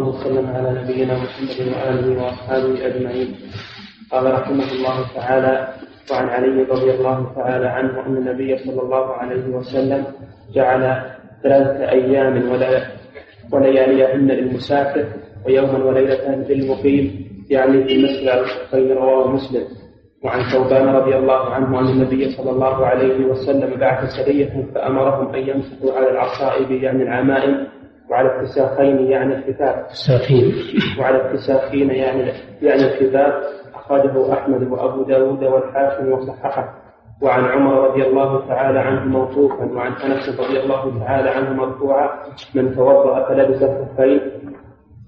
الله وسلم على نبينا محمد وآله وأصحابه أجمعين. قال رحمه الله تعالى وعن علي رضي الله تعالى عنه أن النبي صلى الله عليه وسلم جعل ثلاثة أيام ولياليهن للمسافر ويوما وليلة للمقيم يعني في مسجد الخفين رواه مسلم. وعن ثوبان رضي الله عنه أن النبي صلى الله عليه وسلم بعث سرية فأمرهم أن يمسحوا على العصائب يعني العمائم وعلى التساخين يعني الكتاب. التساخين. وعلى التساخين يعني يعني الكتاب. أخرجه أحمد وأبو داود والحاكم وصححه. وعن عمر رضي الله تعالى عنه موقوفا. وعن أنس رضي الله تعالى عنه مرفوعا. من توضأ فلبس الخفين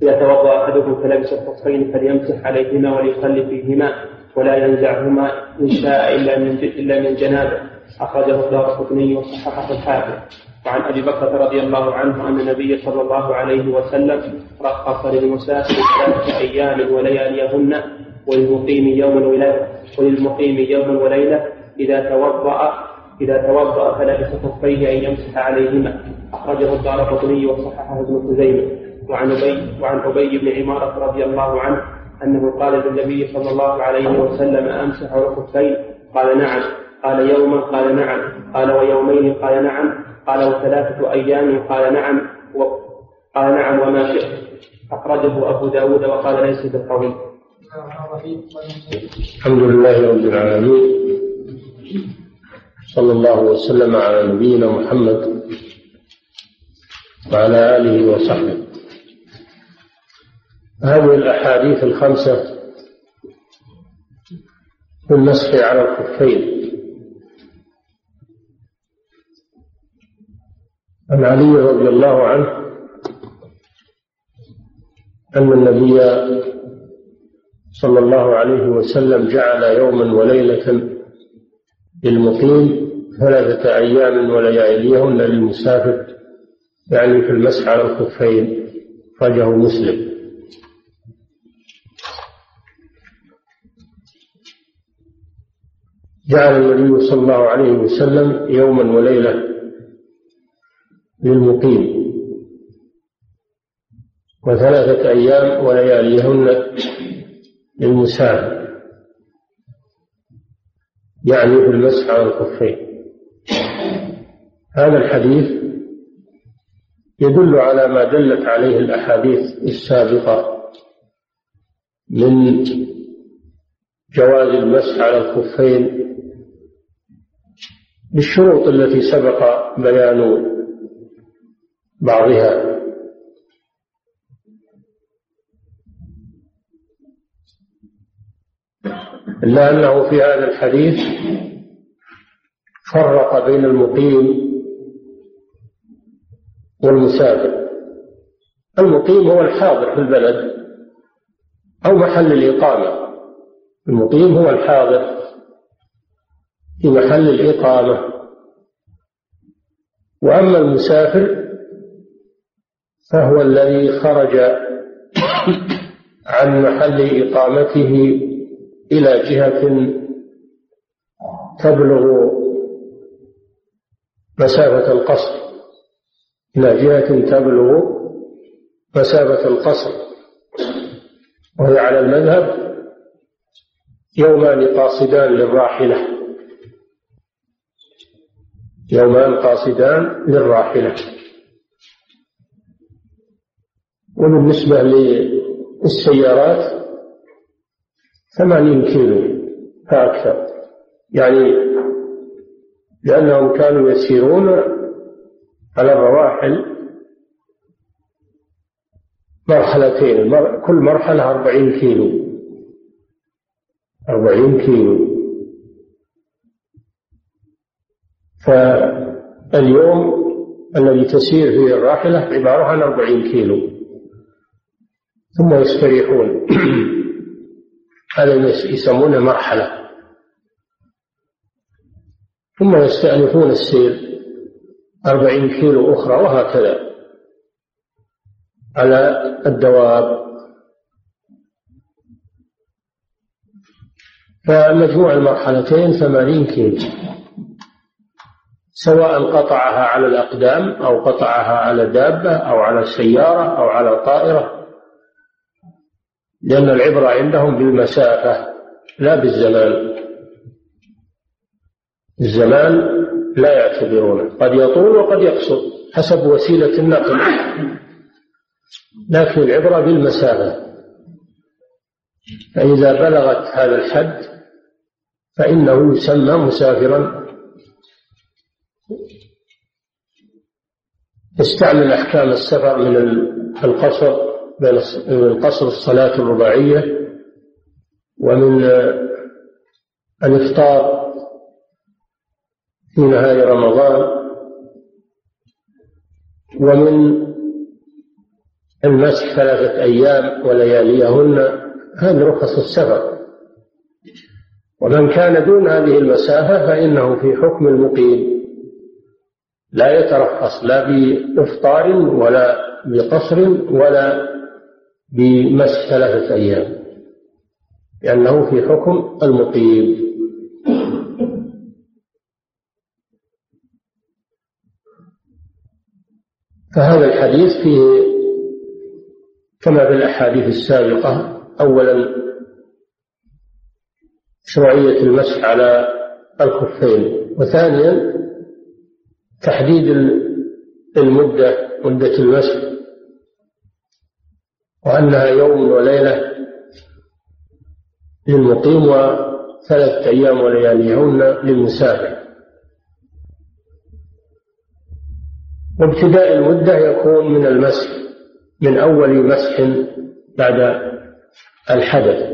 إذا توضأ أحدكم فلبس الخفين فليمسح عليهما وليصلي فيهما ولا ينزعهما إن شاء إلا من إلا من جنابه. أخرجه الدار قطني وصححه الحاكم. وعن أبي بكر رضي الله عنه أن النبي صلى الله عليه وسلم رخص للمسافر ثلاثة أيام ولياليهن وللمقيم يوما وليلة وللمقيم يوما وليلة إذا توضأ إذا توضأ فلبس خفيه أن يمسح عليهما. أخرجه الدار قطني وصححه ابن خزيمة. وعن أبي وعن أبي بن عمارة رضي الله عنه أنه قال للنبي صلى الله عليه وسلم أمسح الخفين قال نعم. قال يوما؟ قال نعم. قال ويومين؟ قال نعم. قال وثلاثة أيام قال نعم قال نعم وما شئت. أخرجه أبو داود وقال ليس بالقوي. الحمد لله رب العالمين. صلى الله وسلم على نبينا محمد وعلى آله وصحبه. هذه الأحاديث الخمسة في المسح على الخفين. عن علي رضي الله عنه أن النبي صلى الله عليه وسلم جعل يوما وليلة للمقيم ثلاثة أيام ولياليهن للمسافر يعني في المسح على الخفين أخرجه مسلم. جعل النبي صلى الله عليه وسلم يوما وليلة للمقيم. وثلاثة أيام ولياليهن للمسافر يعني في المسح على الخفين. هذا الحديث يدل على ما دلت عليه الأحاديث السابقة من جواز المسح على الخفين بالشروط التي سبق بيان بعضها. إلا أنه في هذا الحديث فرق بين المقيم والمسافر. المقيم هو الحاضر في البلد أو محل الإقامة. المقيم هو الحاضر في محل الإقامة. وأما المسافر فهو الذي خرج عن محل إقامته إلى جهة تبلغ مسافة القصر. إلى جهة تبلغ مسافة القصر. وهي على المذهب يومان قاصدان للراحلة. يومان قاصدان للراحلة. وبالنسبة للسيارات ثمانين كيلو فأكثر يعني لأنهم كانوا يسيرون على الرواحل مرحلتين. كل مرحلة أربعين كيلو. أربعين كيلو. فاليوم الذي تسير فيه الراحلة عبارة عن أربعين كيلو. ثم يستريحون. هذا يسمونه مرحلة. ثم يستأنفون السير أربعين كيلو أخرى وهكذا. على الدواب. فمجموع المرحلتين ثمانين كيلو. سواء قطعها على الأقدام أو قطعها على دابة أو على سيارة أو على طائرة. لأن العبرة عندهم بالمسافة لا بالزمان. الزمان لا يعتبرونه قد يطول وقد يقصر حسب وسيلة النقل. لكن العبرة بالمسافة. فإذا بلغت هذا الحد فإنه يسمى مسافرا. يستعمل أحكام السفر من القصر. بين القصر الصلاة الرباعية ومن الإفطار في نهار رمضان ومن المسح ثلاثة أيام ولياليهن. هذه رخص السفر. ومن كان دون هذه المسافة فإنه في حكم المقيم. لا يترخص لا بإفطار ولا بقصر ولا بمسح ثلاثة أيام لأنه في حكم المقيم. فهذا الحديث فيه كما في الأحاديث السابقة أولا شرعية المسح على الخفين وثانيا تحديد المدة مدة المسح. وأنها يوم وليلة للمقيم وثلاثة أيام ولياليهن للمسافر وابتداء المدة يكون من المسح من أول مسح بعد الحدث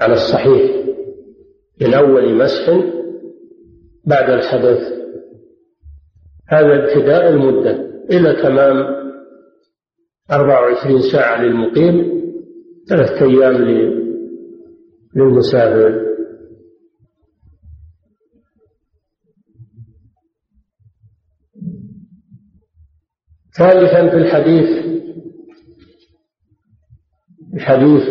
على الصحيح. من أول مسح بعد الحدث. هذا ابتداء المدة. إلى تمام 24 ساعة للمقيم ثلاثة أيام للمسافر. ثالثا في الحديث الحديث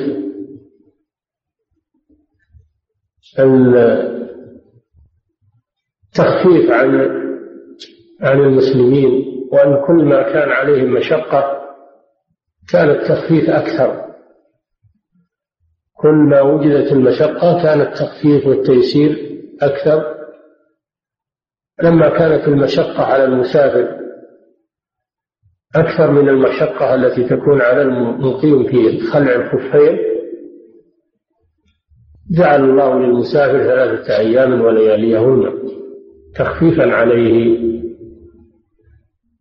التخفيف عن عن المسلمين وأن كل ما كان عليهم مشقة كان التخفيف أكثر. كل ما وجدت المشقة كان التخفيف والتيسير أكثر. لما كانت المشقة على المسافر أكثر من المشقة التي تكون على المقيم في خلع الخفين جعل الله للمسافر ثلاثة أيام ولياليهن تخفيفا عليه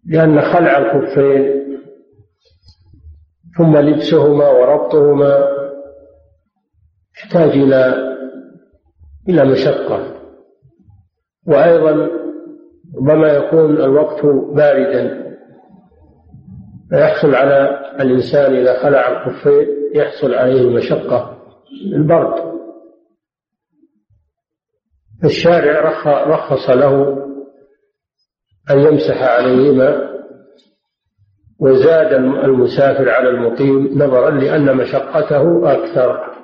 لأن خلع الخفين ثم لبسهما وربطهما يحتاج إلى إلى مشقة. وأيضا ربما يكون الوقت باردا. فيحصل على الإنسان إذا خلع الخفين يحصل عليه المشقة البرد. الشارع رخص له أن يمسح عليهما وزاد المسافر على المقيم نظرا لأن مشقته أكثر.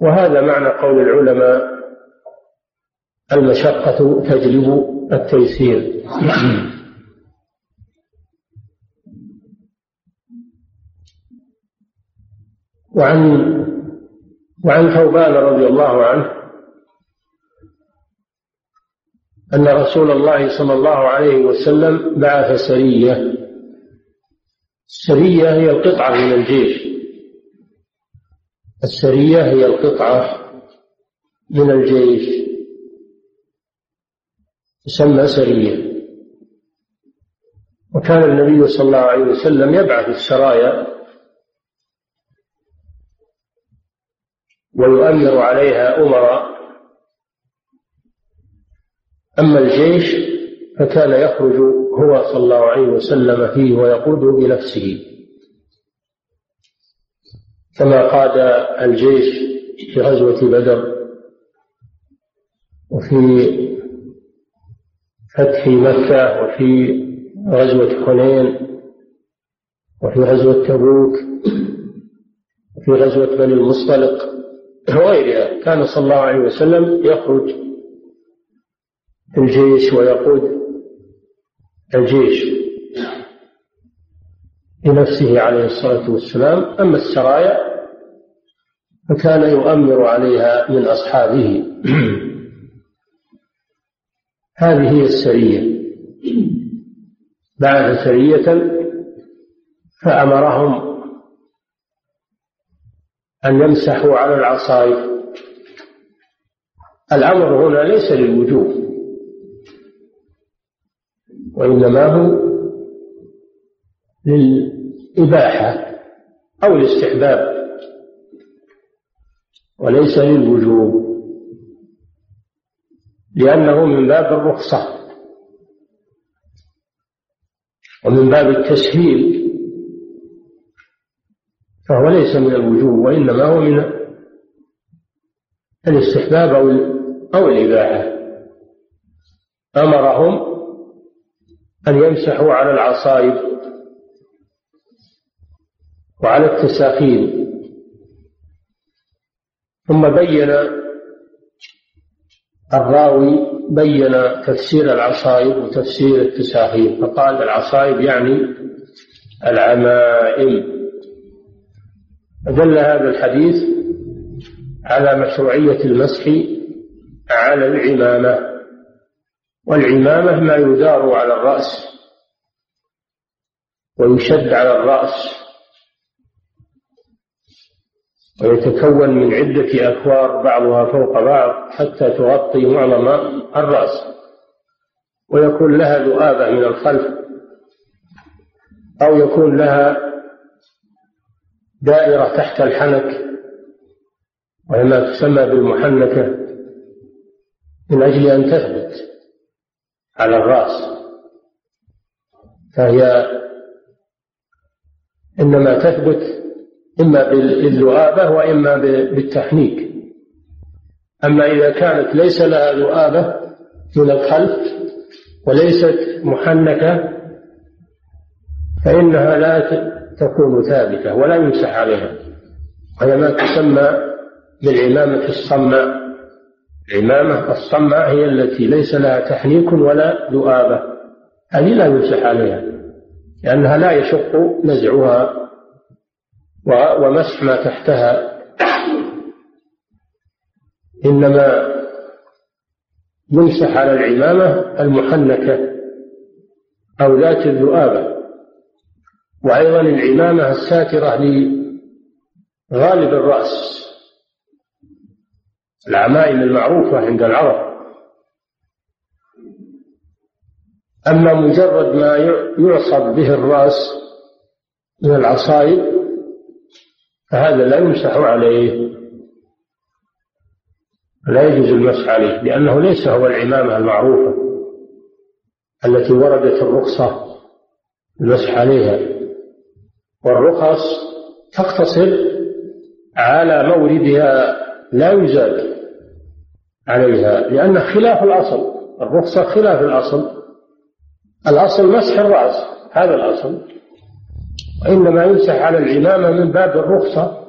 وهذا معنى قول العلماء المشقة تجلب التيسير. وعن وعن ثوبان رضي الله عنه أن رسول الله صلى الله عليه وسلم بعث سرية السرية هي القطعة من الجيش. السرية هي القطعة من الجيش. تسمى سرية. وكان النبي صلى الله عليه وسلم يبعث السرايا ويؤمر عليها أمراء. أما الجيش فكان يخرج هو صلى الله عليه وسلم فيه ويقوده بنفسه كما قاد الجيش في غزوة بدر وفي فتح مكة وفي غزوة حنين وفي غزوة تبوك وفي غزوة بني المصطلق وغيرها. كان صلى الله عليه وسلم يخرج الجيش ويقود الجيش. لنفسه عليه الصلاة والسلام. أما السرايا فكان يؤمر عليها من أصحابه. هذه هي السرية. بعث سرية فأمرهم أن يمسحوا على العصائب الأمر هنا ليس للوجوب. وإنما هو للإباحة أو الاستحباب وليس للوجوب لأنه من باب الرخصة ومن باب التسهيل فهو ليس من الوجوب وإنما هو من الاستحباب أو الإباحة. أمرهم أن يمسحوا على العصائب وعلى التساخين. ثم بين الراوي بين تفسير العصائب وتفسير التساخين فقال العصائب يعني العمائم. دل هذا الحديث على مشروعية المسح على العمامة. والعمامة ما يدار على الرأس ويشد على الرأس ويتكون من عدة أكوار بعضها فوق بعض حتى تغطي معظم الرأس ويكون لها ذؤابة من الخلف أو يكون لها دائرة تحت الحنك وهي ما تسمى بالمحنكة من أجل أن تثبت. على الرأس. فهي إنما تثبت إما بالذؤابة وإما بالتحنيك. أما إذا كانت ليس لها ذؤابة من الخلف وليست محنكة فإنها لا تكون ثابتة ولا يمسح عليها. وهي ما تسمى بالعمامة الصماء. العمامة الصماء هي التي ليس لها تحنيك ولا ذؤابة هذه لا يمسح عليها لأنها لا يشق نزعها ومسح ما تحتها. إنما يمسح على العمامة المحنكة أو ذات الذؤابة وأيضا العمامة الساترة لغالب الرأس. العمائم المعروفة عند العرب. أما مجرد ما يعصب به الرأس من العصائب فهذا لا يمسح عليه. لا يجوز المسح عليه لأنه ليس هو العمامة المعروفة التي وردت الرخصة المسح عليها. والرخص تقتصر على موردها لا يزاد عليها لأن خلاف الأصل الرخصة خلاف الأصل. الأصل مسح الرأس هذا الأصل. وإنما يمسح على العمامة من باب الرخصة.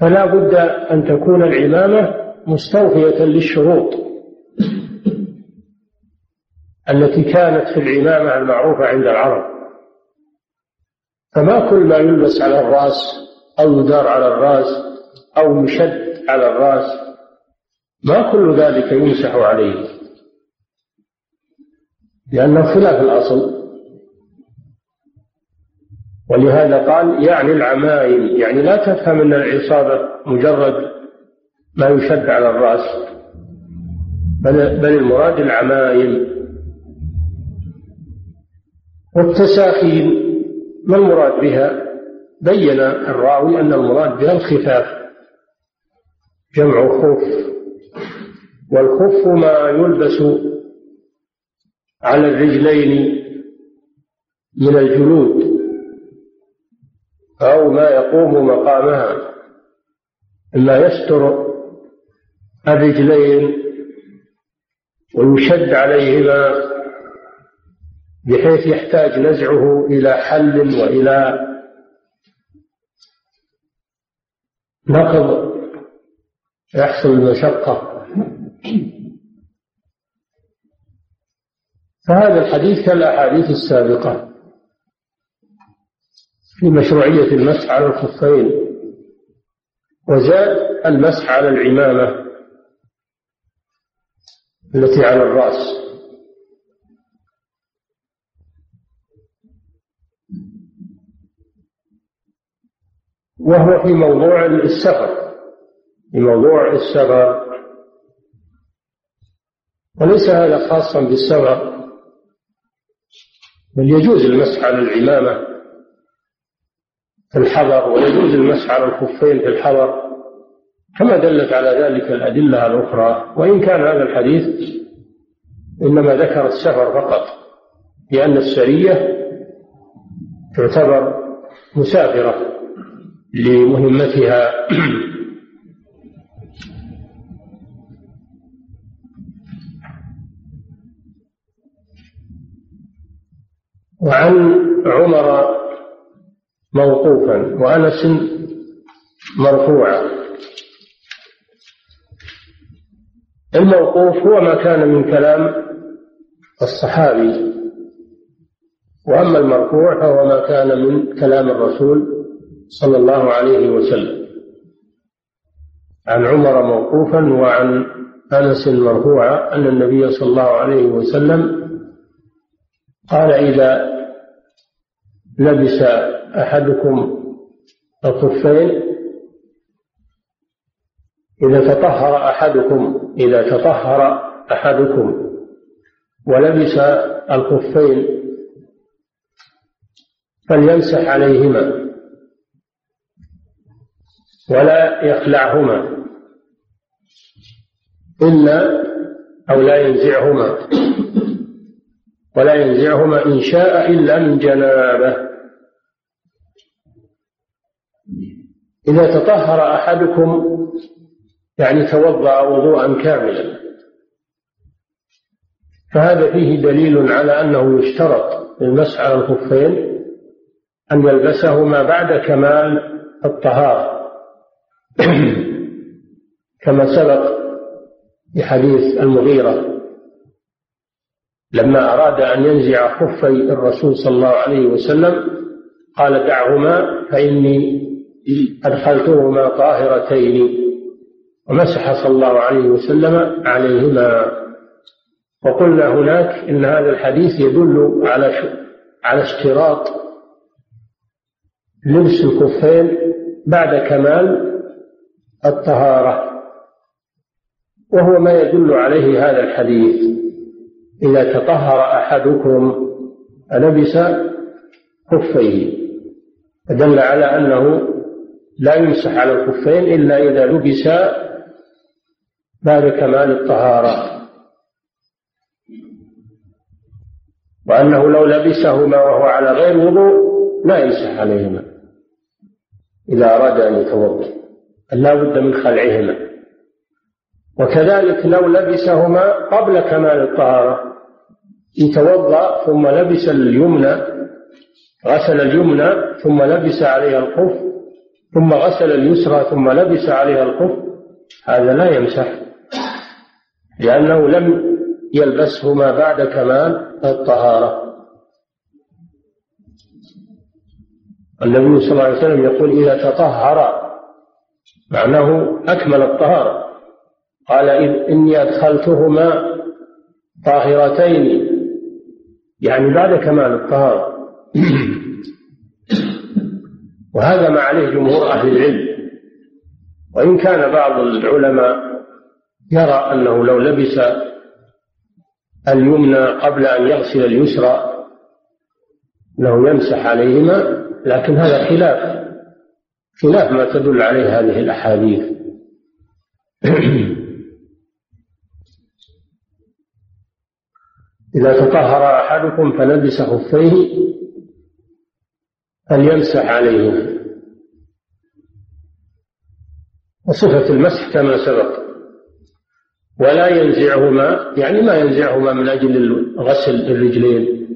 فلا بد أن تكون العمامة مستوفية للشروط التي كانت في العمامة المعروفة عند العرب. فما كل ما يلبس على الرأس أو يدار على الرأس أو يشد على الرأس ما كل ذلك يمسح عليه. لأنه خلاف الأصل. ولهذا قال يعني العمائم يعني لا تفهم أن العصابة مجرد ما يشد على الرأس بل, بل المراد العمائم والتساخين ما المراد بها؟ بين الراوي أن المراد بها الخفاف. جمع خف والخف ما يلبس على الرجلين من الجلود أو ما يقوم مقامها. إما يستر الرجلين ويشد عليهما بحيث يحتاج نزعه إلى حل وإلى نقض. يحصل المشقة. فهذا الحديث كالأحاديث السابقة في مشروعية المسح على الخفين وزاد المسح على العمامة التي على الرأس. وهو في موضوع السفر. في موضوع السفر وليس هذا خاصا بالسفر بل يجوز المسح على العمامة في الحضر ويجوز المسح على الخفين في الحضر كما دلت على ذلك الأدلة الأخرى. وإن كان هذا الحديث إنما ذكر السفر فقط لأن السرية تعتبر مسافرة لمهمتها. وعن عمر موقوفا وأنس مرفوعا. الموقوف هو ما كان من كلام الصحابي. وأما المرفوع فهو ما كان من كلام الرسول صلى الله عليه وسلم. عن عمر موقوفا وعن أنس مرفوعا أن النبي صلى الله عليه وسلم قال إذا لبس أحدكم الخفين إذا تطهر أحدكم إذا تطهر أحدكم ولبس الخفين فليمسح عليهما ولا يخلعهما إلا أو لا ينزعهما. ولا ينزعهما إن شاء إلا من جنابه. إذا تطهر أحدكم يعني توضأ وضوءا كاملا. فهذا فيه دليل على أنه يشترط للمسح على الخفين أن يلبسهما بعد كمال الطهارة. كما سبق في حديث المغيرة لما أراد أن ينزع خفي الرسول صلى الله عليه وسلم قال دعهما فإني أدخلتهما طاهرتين ومسح صلى الله عليه وسلم عليهما وقلنا هناك إن هذا الحديث يدل على على اشتراط لبس الكفين بعد كمال الطهارة وهو ما يدل عليه هذا الحديث. إذا تطهر أحدكم لبس خفيه فدل على أنه لا يمسح على الخفين إلا إذا لبس بعد كمال الطهارة. وأنه لو لبسهما وهو على غير وضوء لا يمسح عليهما. إذا أراد أن يتوضأ. لا بد من خلعهما. وكذلك لو لبسهما قبل كمال الطهارة. يتوضأ ثم لبس اليمنى غسل اليمنى ثم لبس عليها الخف ثم غسل اليسرى ثم لبس عليها الخف هذا لا يمسح لأنه لم يلبسهما بعد كمال الطهارة. النبي صلى الله عليه وسلم يقول إذا تطهر معناه أكمل الطهارة. قال إني أدخلتهما طاهرتين يعني بعد كمال الطهارة. وهذا ما عليه جمهور أهل العلم. وإن كان بعض العلماء يرى أنه لو لبس اليمنى قبل أن يغسل اليسرى له يمسح عليهما لكن هذا خلاف. خلاف ما تدل عليه هذه الأحاديث. إذا تطهر أحدكم فلبس خفيه فليمسح عليهما وصفة المسح كما سبق. ولا ينزعهما يعني ما ينزعهما من أجل غسل الرجلين.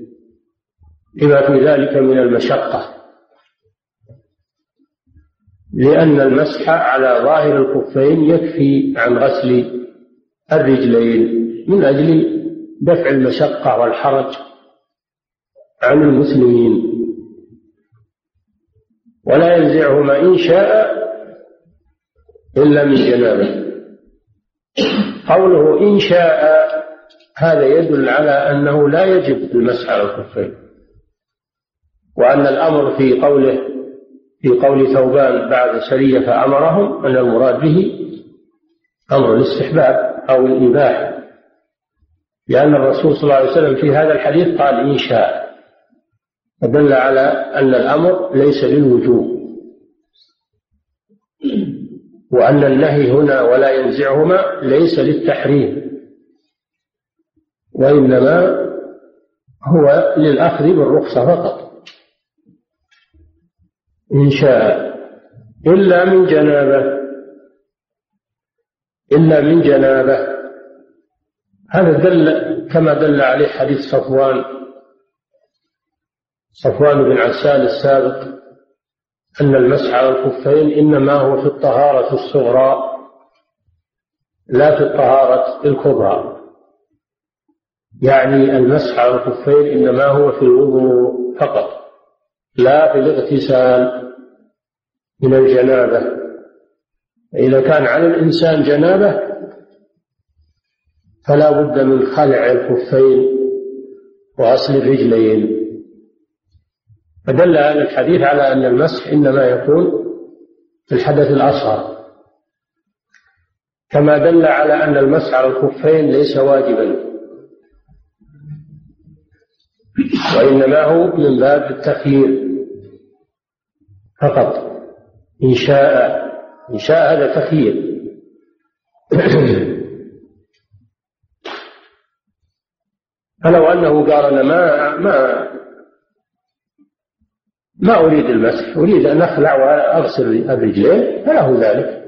لما في ذلك من المشقة. لأن المسح على ظاهر الخفين يكفي عن غسل الرجلين من أجل دفع المشقة والحرج عن المسلمين. ولا ينزعهما إن شاء إلا من جنابه قوله إن شاء هذا يدل على أنه لا يجب المسح على الخفين وأن الأمر في قوله في قول ثوبان بعد سرية فأمرهم أن المراد به أمر الاستحباب أو الإباحة. لأن الرسول صلى الله عليه وسلم في هذا الحديث قال إن شاء. فدل على أن الأمر ليس للوجوب. وأن النهي هنا ولا ينزعهما ليس للتحريم. وإنما هو للأخذ بالرخصة فقط. إن شاء. إلا من جنابة. إلا من جنابة. هذا دل كما دل عليه حديث صفوان صفوان بن عسال السابق أن المسح على إنما هو في الطهارة الصغرى لا في الطهارة الكبرى. يعني المسح على إنما هو في الوضوء فقط لا في الاغتسال من الجنابة. إذا كان على الإنسان جنابة فلا بد من خلع الخفين وغسل الرجلين. فدل هذا الحديث على أن المسح إنما يكون في الحدث الأصغر. كما دل على أن المسح على الخفين ليس واجبا. وإنما هو من باب التخيير فقط. إن شاء إن شاء هذا تخيير. فلو أنه قال أنا ما ما ما أريد المسح أريد أن أخلع وأغسل الرجلين فله ذلك.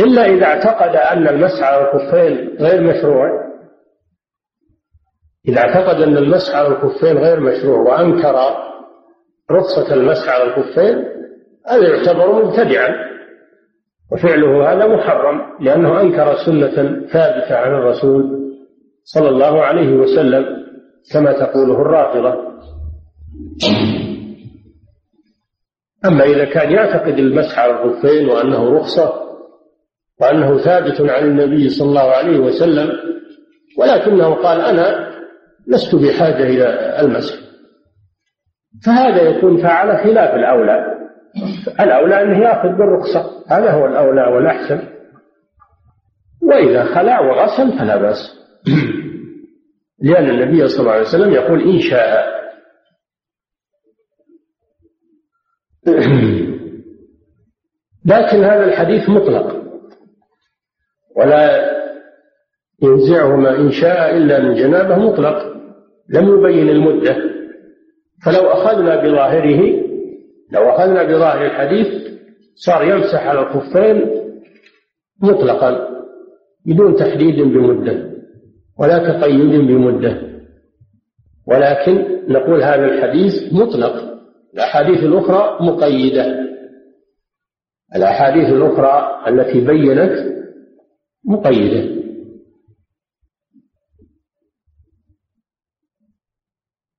إلا إذا اعتقد أن المسح على الخفين غير مشروع إذا اعتقد أن المسح على الخفين غير مشروع وأنكر رخصة المسح على الخفين هذا يعتبر مبتدعا. وفعله هذا محرم لأنه أنكر سنة ثابتة عن الرسول صلى الله عليه وسلم كما تقوله الرافضة. أما إذا كان يعتقد المسح على الخفين وأنه رخصة وأنه ثابت عن النبي صلى الله عليه وسلم ولكنه قال أنا لست بحاجة إلى المسح. فهذا يكون فعل خلاف الأولى. الأولى أنه يأخذ بالرخصة. هذا هو الأولى والأحسن. وإذا خلع وغسل فلا بأس. لأن النبي صلى الله عليه وسلم يقول إن شاء لكن هذا الحديث مطلق. ولا ينزعهما إن شاء إلا من جنابة مطلق. لم يبين المدة. فلو أخذنا بظاهره لو أخذنا بظاهر الحديث صار يمسح على الخفين مطلقا بدون تحديد بمدة ولا تقيد بمدة. ولكن نقول هذا الحديث مطلق. الأحاديث الأخرى مقيدة. الأحاديث الأخرى التي بينت مقيدة.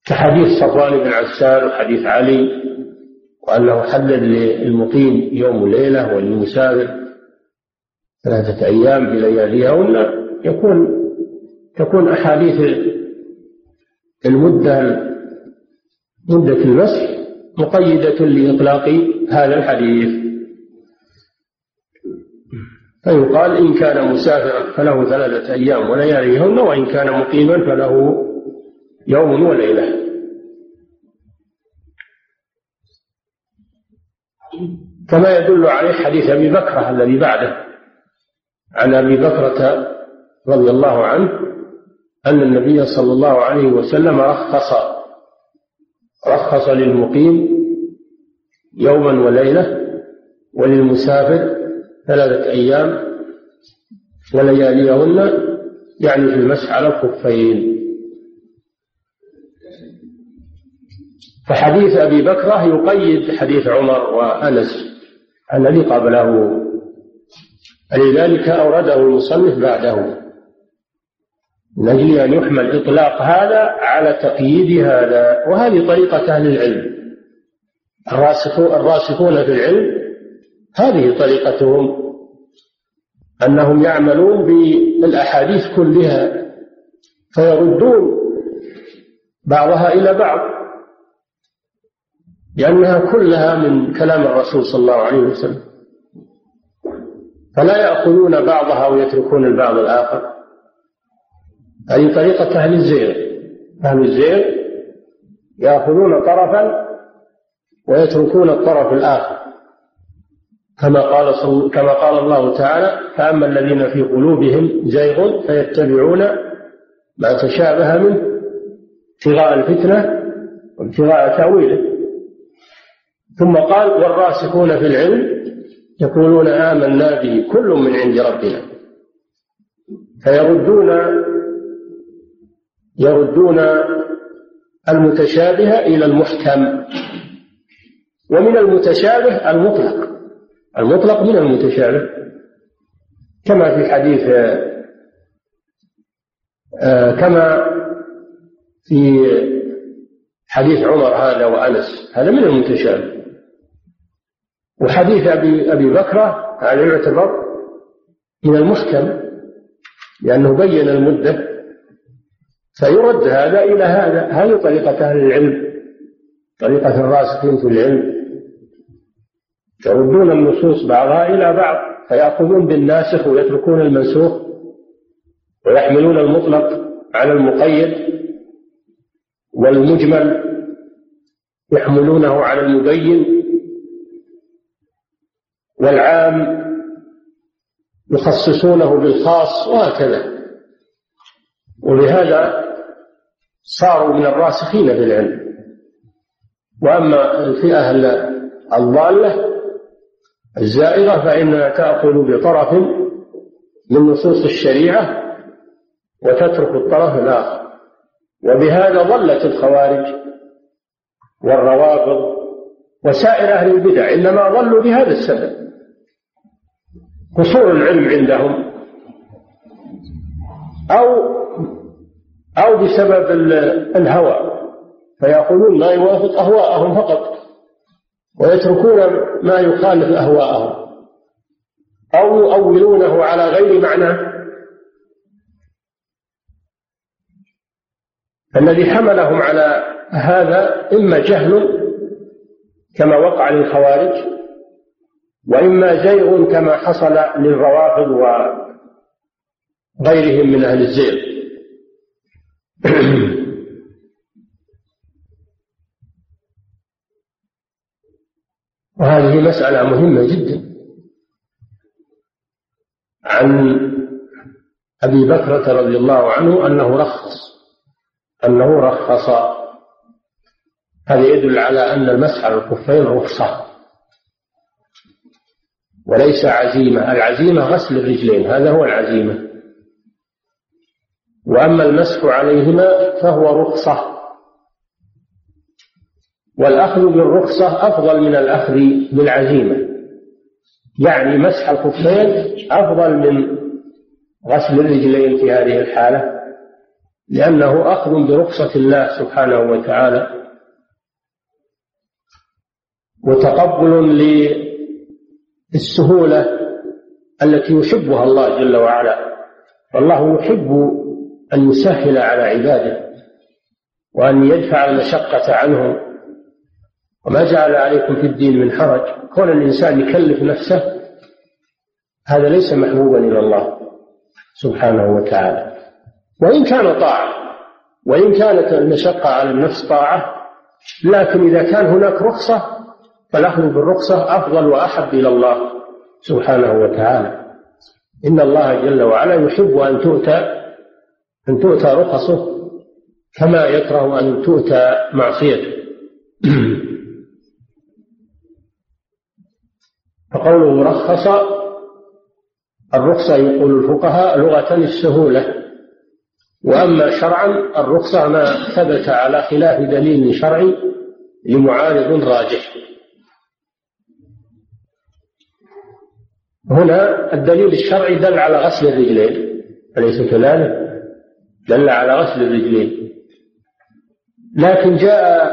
كحديث صفوان بن عسال وحديث علي وأنه حدد للمقيم يوم وليلة وللمسافر ثلاثة أيام بلياليها ولا يكون تكون أحاديث المدة مدة المسح مقيدة لإطلاق هذا الحديث. فيقال إن كان مسافرا فله ثلاثة أيام ولياليهن وإن كان مقيما فله يوم وليلة. كما يدل عليه حديث أبي بكرة الذي بعده عن أبي بكرة رضي الله عنه أن النبي صلى الله عليه وسلم رخص رخص للمقيم يوما وليلة وللمسافر ثلاثة أيام ولياليهن يعني في المسح على الخفين فحديث أبي بكرة يقيد حديث عمر وأنس الذي قبله فلذلك أورده المصنف بعده. من أجل أن يحمل إطلاق هذا على تقييد هذا. وهذه طريقة أهل العلم. الراسخون في العلم هذه طريقتهم أنهم يعملون بالأحاديث كلها فيردون بعضها إلى بعض لأنها كلها من كلام الرسول صلى الله عليه وسلم. فلا يأخذون بعضها ويتركون البعض الآخر. هذه طريقة أهل الزيغ. أهل الزيغ يأخذون طرفا ويتركون الطرف الآخر. كما قال كما قال الله تعالى فأما الذين في قلوبهم زيغ فيتبعون ما تشابه منه ابتغاء الفتنة وابتغاء تأويله. ثم قال والراسخون في العلم يقولون آمنا به كل من عند ربنا. فيردون يردون المتشابه إلى المحكم. ومن المتشابه المطلق. المطلق من المتشابه. كما في حديث آه، كما في حديث عمر هذا وأنس. هذا من المتشابه. وحديث أبي أبي بكرة هذا يعتبر من المحكم. لأنه بين المدة فيرد هذا إلى هذا. هذه طريقة أهل العلم طريقة الراسخين في العلم. يردون النصوص بعضها إلى بعض فيأخذون بالناسخ ويتركون المنسوخ ويحملون المطلق على المقيد والمجمل يحملونه على المبين والعام يخصصونه بالخاص وهكذا. ولهذا صاروا من الراسخين في العلم. وأما الفئة الضالة الزائغة فإنها تأخذ بطرف من نصوص الشريعة وتترك الطرف الآخر. وبهذا ضلت الخوارج والروافض وسائر أهل البدع إنما ضلوا بهذا السبب. قصور العلم عندهم أو أو بسبب الهوى. فيأخذون ما يوافق أهواءهم فقط ويتركون ما يخالف أهواءهم أو يؤولونه على غير معناه الذي حملهم على هذا إما جهل كما وقع للخوارج وإما زيغ كما حصل للروافض وغيرهم من أهل الزيغ. وهذه مسألة مهمة جدا. عن أبي بكرة رضي الله عنه أنه رخص أنه رخص. هذا يدل على أن المسح على الخفين رخصة. وليس عزيمة. العزيمة غسل الرجلين. هذا هو العزيمة. وأما المسح عليهما فهو رخصة. والأخذ بالرخصة أفضل من الأخذ بالعزيمة. يعني مسح الخفين أفضل من غسل الرجلين في هذه الحالة لأنه أخذ برخصة الله سبحانه وتعالى. وتقبل للسهولة التي يحبها الله جل وعلا. والله يحب أن يسهل على عباده وأن يدفع المشقة عنهم. وما جعل عليكم في الدين من حرج. كون الإنسان يكلف نفسه هذا ليس محبوبا إلى الله سبحانه وتعالى. وإن كان طاعة وإن كانت المشقة على النفس طاعة لكن إذا كان هناك رخصة فالأخذ بالرخصة أفضل وأحب إلى الله سبحانه وتعالى. إن الله جل وعلا يحب أن تؤتى أن تؤتى رخصه كما يكره أن تؤتى معصيته. فقوله رخص الرخصة يقول الفقهاء لغة السهولة. وأما شرعا الرخصة ما ثبت على خلاف دليل شرعي لمعارض راجح. هنا الدليل الشرعي دل على غسل الرجلين أليس كذلك؟ دل على غسل الرجلين. لكن جاء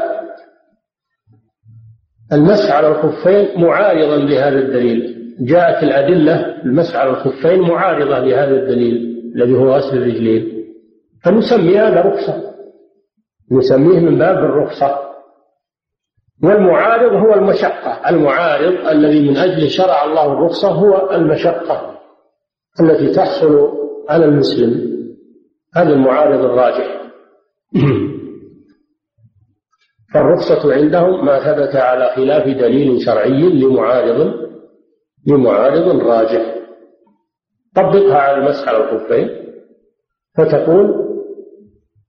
المسح على الخفين معارضا لهذا الدليل. جاءت الأدلة المسح على الخفين معارضة لهذا الدليل الذي هو غسل الرجلين. فنسمي هذا رخصة. نسميه من باب الرخصة. والمعارض هو المشقة. المعارض الذي من أجله شرع الله الرخصة هو المشقة التي تحصل على المسلم. هذا المعارض الراجح. فالرخصة عندهم ما ثبت على خلاف دليل شرعي لمعارض لمعارض راجح. طبقها على المسح على الخفين فتقول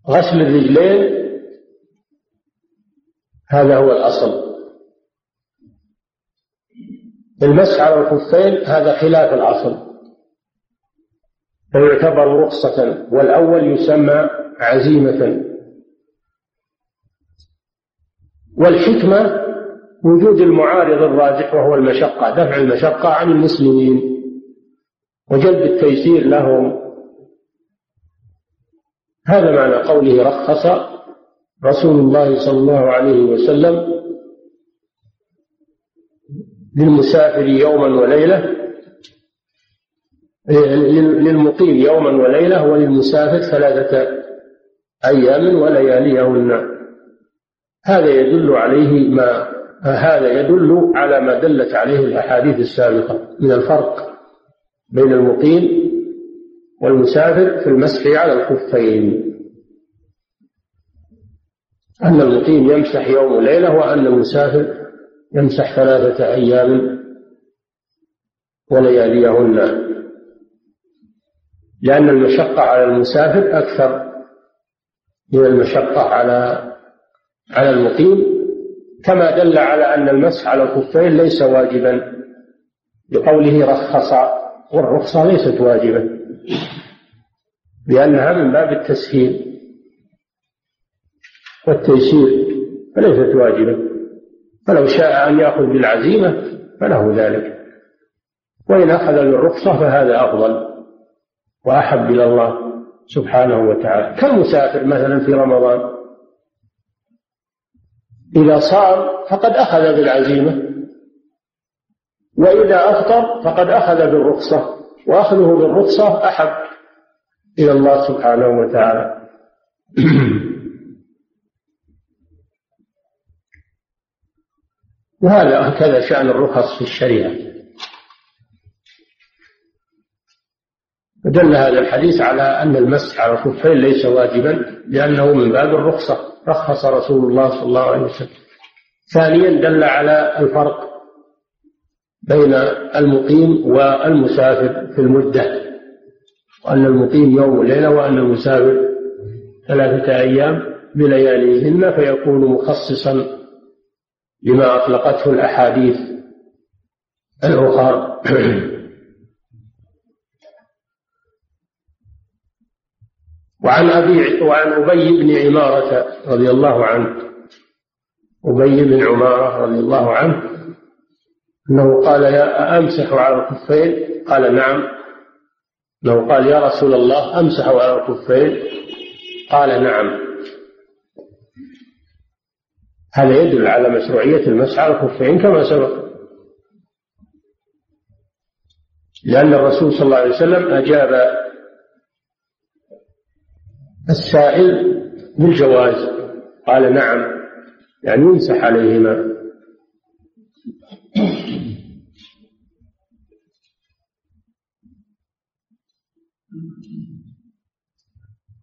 غسل الرجلين هذا هو الأصل. المسح على الخفين هذا خلاف الأصل. فيعتبر رخصة والأول يسمى عزيمة. والحكمة وجود المعارض الراجح وهو المشقة دفع المشقة عن المسلمين وجلب التيسير لهم. هذا معنى قوله رخص رسول الله صلى الله عليه وسلم للمسافر يوما وليلة. للمقيم يوما وليلة وللمسافر ثلاثة أيام ولياليهن. هذا يدل عليه ما هذا يدل على ما دلت عليه الأحاديث السابقة من الفرق بين المقيم والمسافر في المسح على الخفين. أن المقيم يمسح يوم وليلة وأن المسافر يمسح ثلاثة أيام ولياليهن. لأن المشقة على المسافر أكثر من المشقة على على المقيم كما دل على أن المسح على الخفين ليس واجبا. لقوله رخص والرخصة ليست واجبة لأنها من باب التسهيل والتيسير فليست واجبة فلو شاء أن يأخذ بالعزيمة فله ذلك. وإن أخذ بالرخصة فهذا أفضل. وأحب إلى الله سبحانه وتعالى. كالمسافر مثلا في رمضان. إذا صام فقد أخذ بالعزيمة. وإذا أفطر فقد أخذ بالرخصة. وأخذه بالرخصة أحب إلى الله سبحانه وتعالى. وهذا هكذا شأن الرخص في الشريعة. دل هذا الحديث على أن المسح على الخفين ليس واجبا لأنه من باب الرخصة. رخص رسول الله صلى الله عليه وسلم. ثانيا دل على الفرق بين المقيم والمسافر في المدة. وأن المقيم يوم وليلة وأن المسافر ثلاثة أيام بلياليهن فيكون مخصصا لما أطلقته الأحاديث الأخرى. وعن أبي وعن أبي بن عمارة رضي الله عنه. أبي بن عمارة رضي الله عنه أنه قال يا أمسح على الخفين قال نعم. أنه قال يا رسول الله أمسح على الخفين قال نعم. هذا يدل على مشروعية المسح على الخفين كما سبق. لأن الرسول صلى الله عليه وسلم أجاب السائل بالجواز قال نعم يعني يمسح عليهما.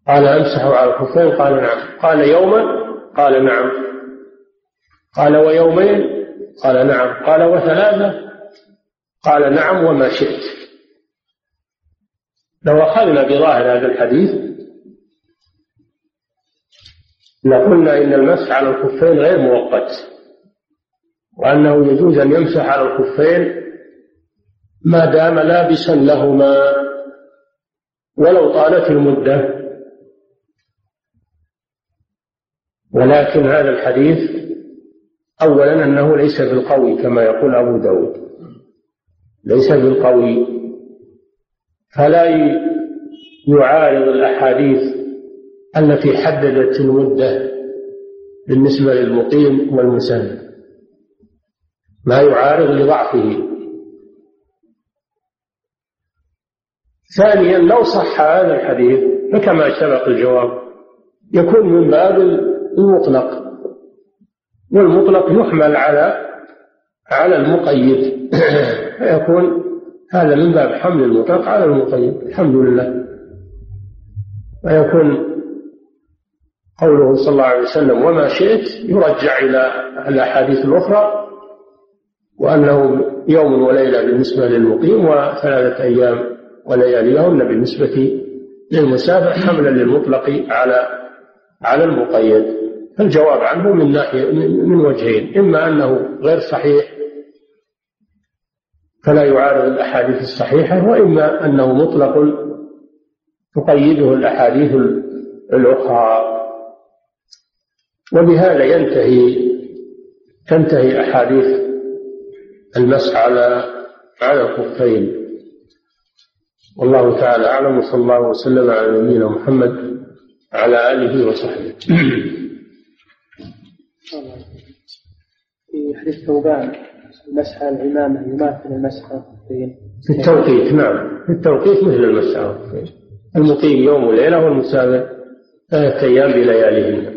قال امسح على الخفين قال نعم. قال يوما قال نعم. قال ويومين قال نعم. قال وثلاثة قال نعم وما شئت. لو أخذنا بظاهر هذا الحديث لقلنا إن المسح على الخفين غير مؤقت وأنه يجوز أن يمسح على الخفين ما دام لابسا لهما ولو طالت المدة. ولكن هذا الحديث أولا أنه ليس بالقوي كما يقول أبو داود. ليس بالقوي. فلا يعارض الأحاديث التي حددت المدة بالنسبة للمقيم والمسافر ما يعارض لضعفه. ثانيا لو صح هذا الحديث فكما سبق الجواب يكون من باب المطلق. والمطلق يحمل على على المقيد. فيكون هذا من باب حمل المطلق على المقيد. الحمد لله. ويكون قوله صلى الله عليه وسلم وما شئت يرجع إلى الأحاديث الأخرى وأنه يوم وليلة بالنسبة للمقيم وثلاثة أيام ولياليهن بالنسبة للمسافر حملا للمطلق على على المقيد. فالجواب عنه من ناحية من وجهين إما أنه غير صحيح فلا يعارض الأحاديث الصحيحة وإما أنه مطلق تقيده الأحاديث الأخرى. وبهذا ينتهي تنتهي أحاديث المسح على على الخفين. والله تعالى أعلم وصلى الله وسلم على نبينا محمد على آله وصحبه. في حديث ثوبان المسح على العمامة يماثل المسح في التوقيت نعم. في التوقيت مثل المسح المقيم يوم وليلة والمسافر ثلاثة أيام بلياليهن.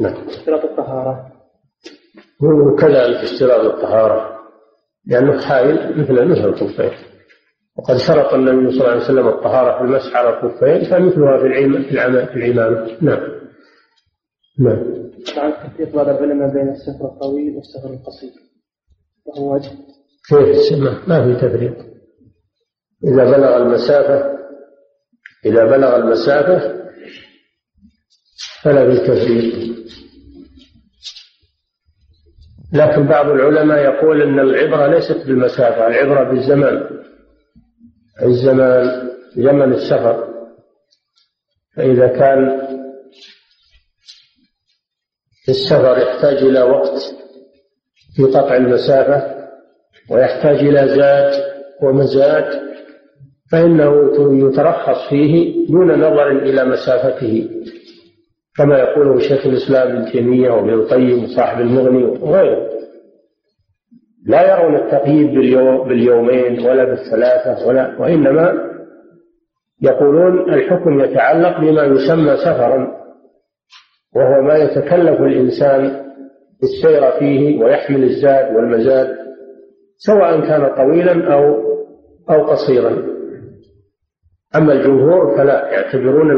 نعم. اشتراط الطهارة. وكذلك اشتراط الطهارة. لأنه حائل مثل مثل الخفين وقد شرط النبي صلى الله عليه وسلم الطهارة في المسح على الخفين فمثلها في العلم في العمامة. نعم. نعم. طبعا تفريق بعض العلماء بين السفر الطويل والسفر القصير. وهو وجه كيف ما في تفريق. إذا بلغ المسافة إذا بلغ المسافة فلا تفريق لكن بعض العلماء يقول إن العبرة ليست بالمسافة العبرة بالزمان. الزمان زمن السفر. فإذا كان السفر يحتاج إلى وقت في قطع المسافة ويحتاج إلى زاد ومزاد فإنه يترخص فيه دون نظر إلى مسافته. كما يقوله شيخ الإسلام ابن تيمية وابن القيم وصاحب المغني وغيره. لا يرون التقييد باليوم باليومين ولا بالثلاثة ولا وإنما يقولون الحكم يتعلق بما يسمى سفرا وهو ما يتكلف الإنسان السير فيه ويحمل الزاد والمزاد سواء كان طويلا أو أو قصيرا. أما الجمهور فلا يعتبرون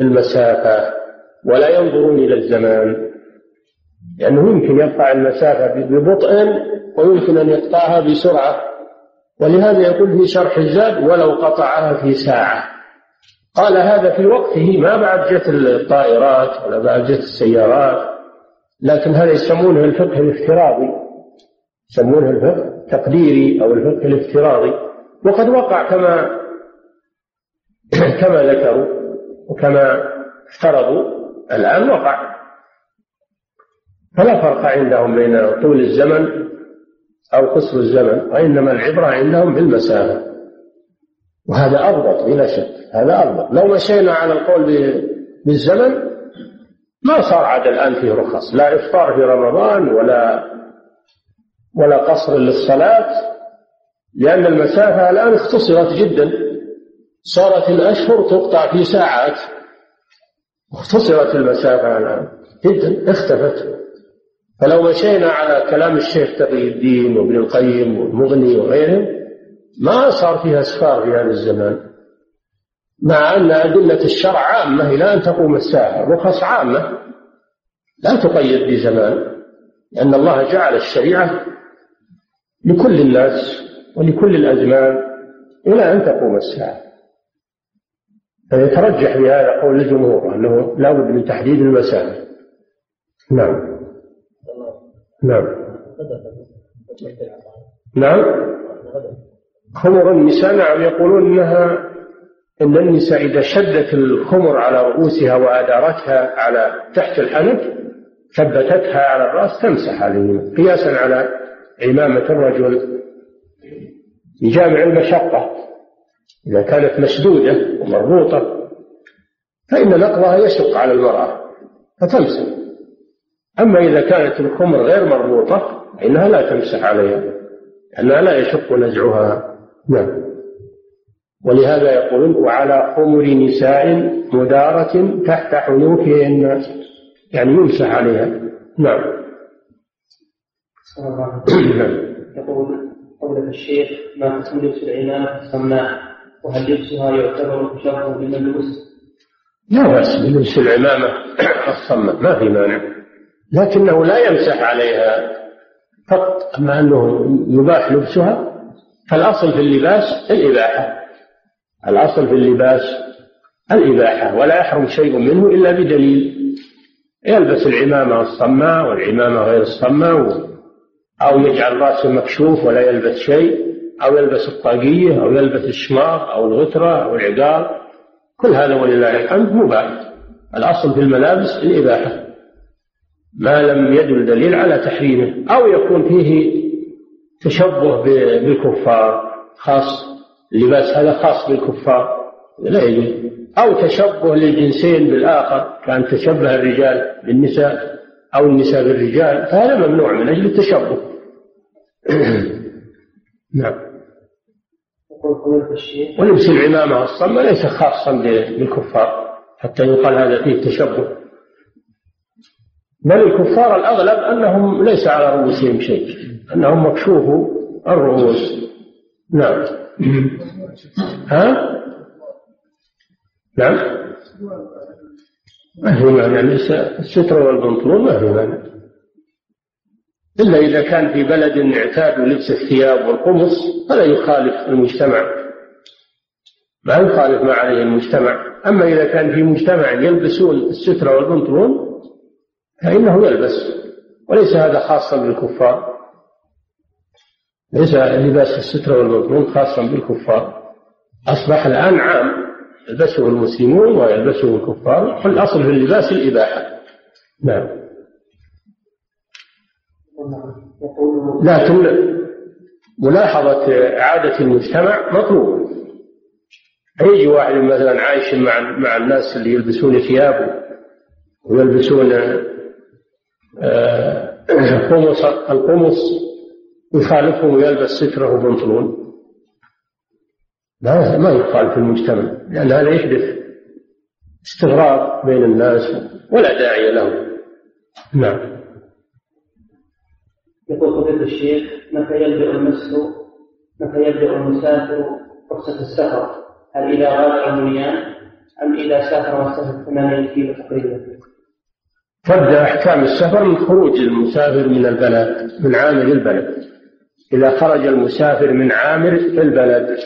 المسافة. ولا ينظرون إلى الزمان. لأنه يمكن يقطع المسافة ببطء ويمكن أن يقطعها بسرعة. ولهذا يقول في شرح الزاد ولو قطعها في ساعة. قال هذا في وقته ما بعد جت الطائرات ولا بعد جت السيارات. لكن هذا يسمونه الفقه الافتراضي. يسمونه الفقه التقديري أو الفقه الافتراضي. وقد وقع كما كما ذكروا وكما افترضوا الآن وقع. فلا فرق عندهم بين طول الزمن أو قصر الزمن وإنما العبرة عندهم بالمسافة وهذا أضبط بلا شك. هذا أضبط. لو مشينا على القول بالزمن ما صار عاد الآن فيه رخص. لا إفطار في رمضان ولا ولا قصر للصلاة لأن المسافة الآن اختصرت جدا. صارت الأشهر تقطع في ساعات. اختصرت المسافة الآن. جدا اختفت. فلو مشينا على كلام الشيخ تقي الدين وابن القيم والمغني وغيرهم ما صار فيها إسفار في هذا الزمان. مع أن أدلة الشرع عامة إلى أن تقوم الساعة رخص عامة. لا تقيد بزمان لأن الله جعل الشريعة لكل الناس ولكل الأزمان إلى أن تقوم الساعة فيترجح في هذا قول الجمهور أنه لا بد من تحديد المسافة نعم. نعم. نعم. خمر النساء نعم يقولون إنها إن النساء إذا شدت الخمر على رؤوسها وأدارتها على تحت الحنك ثبتتها على الرأس تمسح عليهما قياسا على عمامة الرجل. جامع المشقة. إذا كانت مشدوده ومربوطة فإن نقضها يشق على المرأة فتمسح. أما إذا كانت الخمر غير مربوطة إنها لا تمسح عليها لأنها لا يشق نزعها. نعم. ولهذا يقولون وعلى خمر نساء مدارة تحت حنوكهن يعني يمسح عليها. نعم. نعم. يقول قولة الشيخ ما لبس العمامة السماء وهل لبسها يعتبر تشبه بالملبوس؟ لا بأس بلبس العمامة الصماء ما في مانع. لكنه لا يمسح عليها فقط أما أنه يباح لبسها فالأصل في اللباس الإباحة. الأصل في اللباس الإباحة ولا يحرم شيء منه إلا بدليل. يلبس العمامة الصماء والعمامة غير الصماء أو يجعل رأسه مكشوف ولا يلبس شيء. أو يلبس الطاقية أو يلبس الشماغ أو الغترة أو العقال. كل هذا ولله الحمد مباح الأصل في الملابس الإباحة. ما لم يدل دليل على تحريمه. أو يكون فيه تشبه بالكفار خاص اللباس هذا خاص بالكفار. لا يجوز. أو تشبه للجنسين بالآخر كان تشبه الرجال بالنساء أو النساء بالرجال فهذا ممنوع من أجل التشبه. نعم. ولبس العمامة الصمة ليس خاصا بالكفار حتى يقال هذا فيه تشبه. بل الكفار الأغلب أنهم ليس على رؤوسهم شيء أنهم مكشوف الرؤوس نعم. ها؟ نعم. ما في مانع الستر والبنطلون ما في مانع إلا إذا كان في بلد اعتادوا لبس الثياب والقمص فلا يخالف المجتمع. ما يخالف ما عليه المجتمع. أما إذا كان في مجتمع يلبسون الستر والبنطلون فإنه يلبس. وليس هذا خاصا بالكفار. ليس لباس الستر والبنطلون خاصا بالكفار. أصبح الآن عام يلبسه المسلمون ويلبسه الكفار. فالأصل في اللباس الإباحة. نعم. لكن ملاحظة عادة المجتمع مطلوب. يجي واحد مثلا عايش مع مع الناس اللي يلبسون ثياب ويلبسون آه، قمص القمص يخالفهم ويلبس ستره وبنطلون. لا ما يقال في المجتمع لأن هذا يحدث استغراب بين الناس ولا داعي له. نعم. يقول فضيلة الشيخ متى يبدأ المسح متى يبدأ المسافر رخصة السفر؟ هل إذا غادر المنيان أم إذا سافر مسافة ثمانين كيلو تقريبا؟ تبدأ أحكام السفر من خروج المسافر من البلد من عامل البلد. إذا خرج المسافر من عامر البلد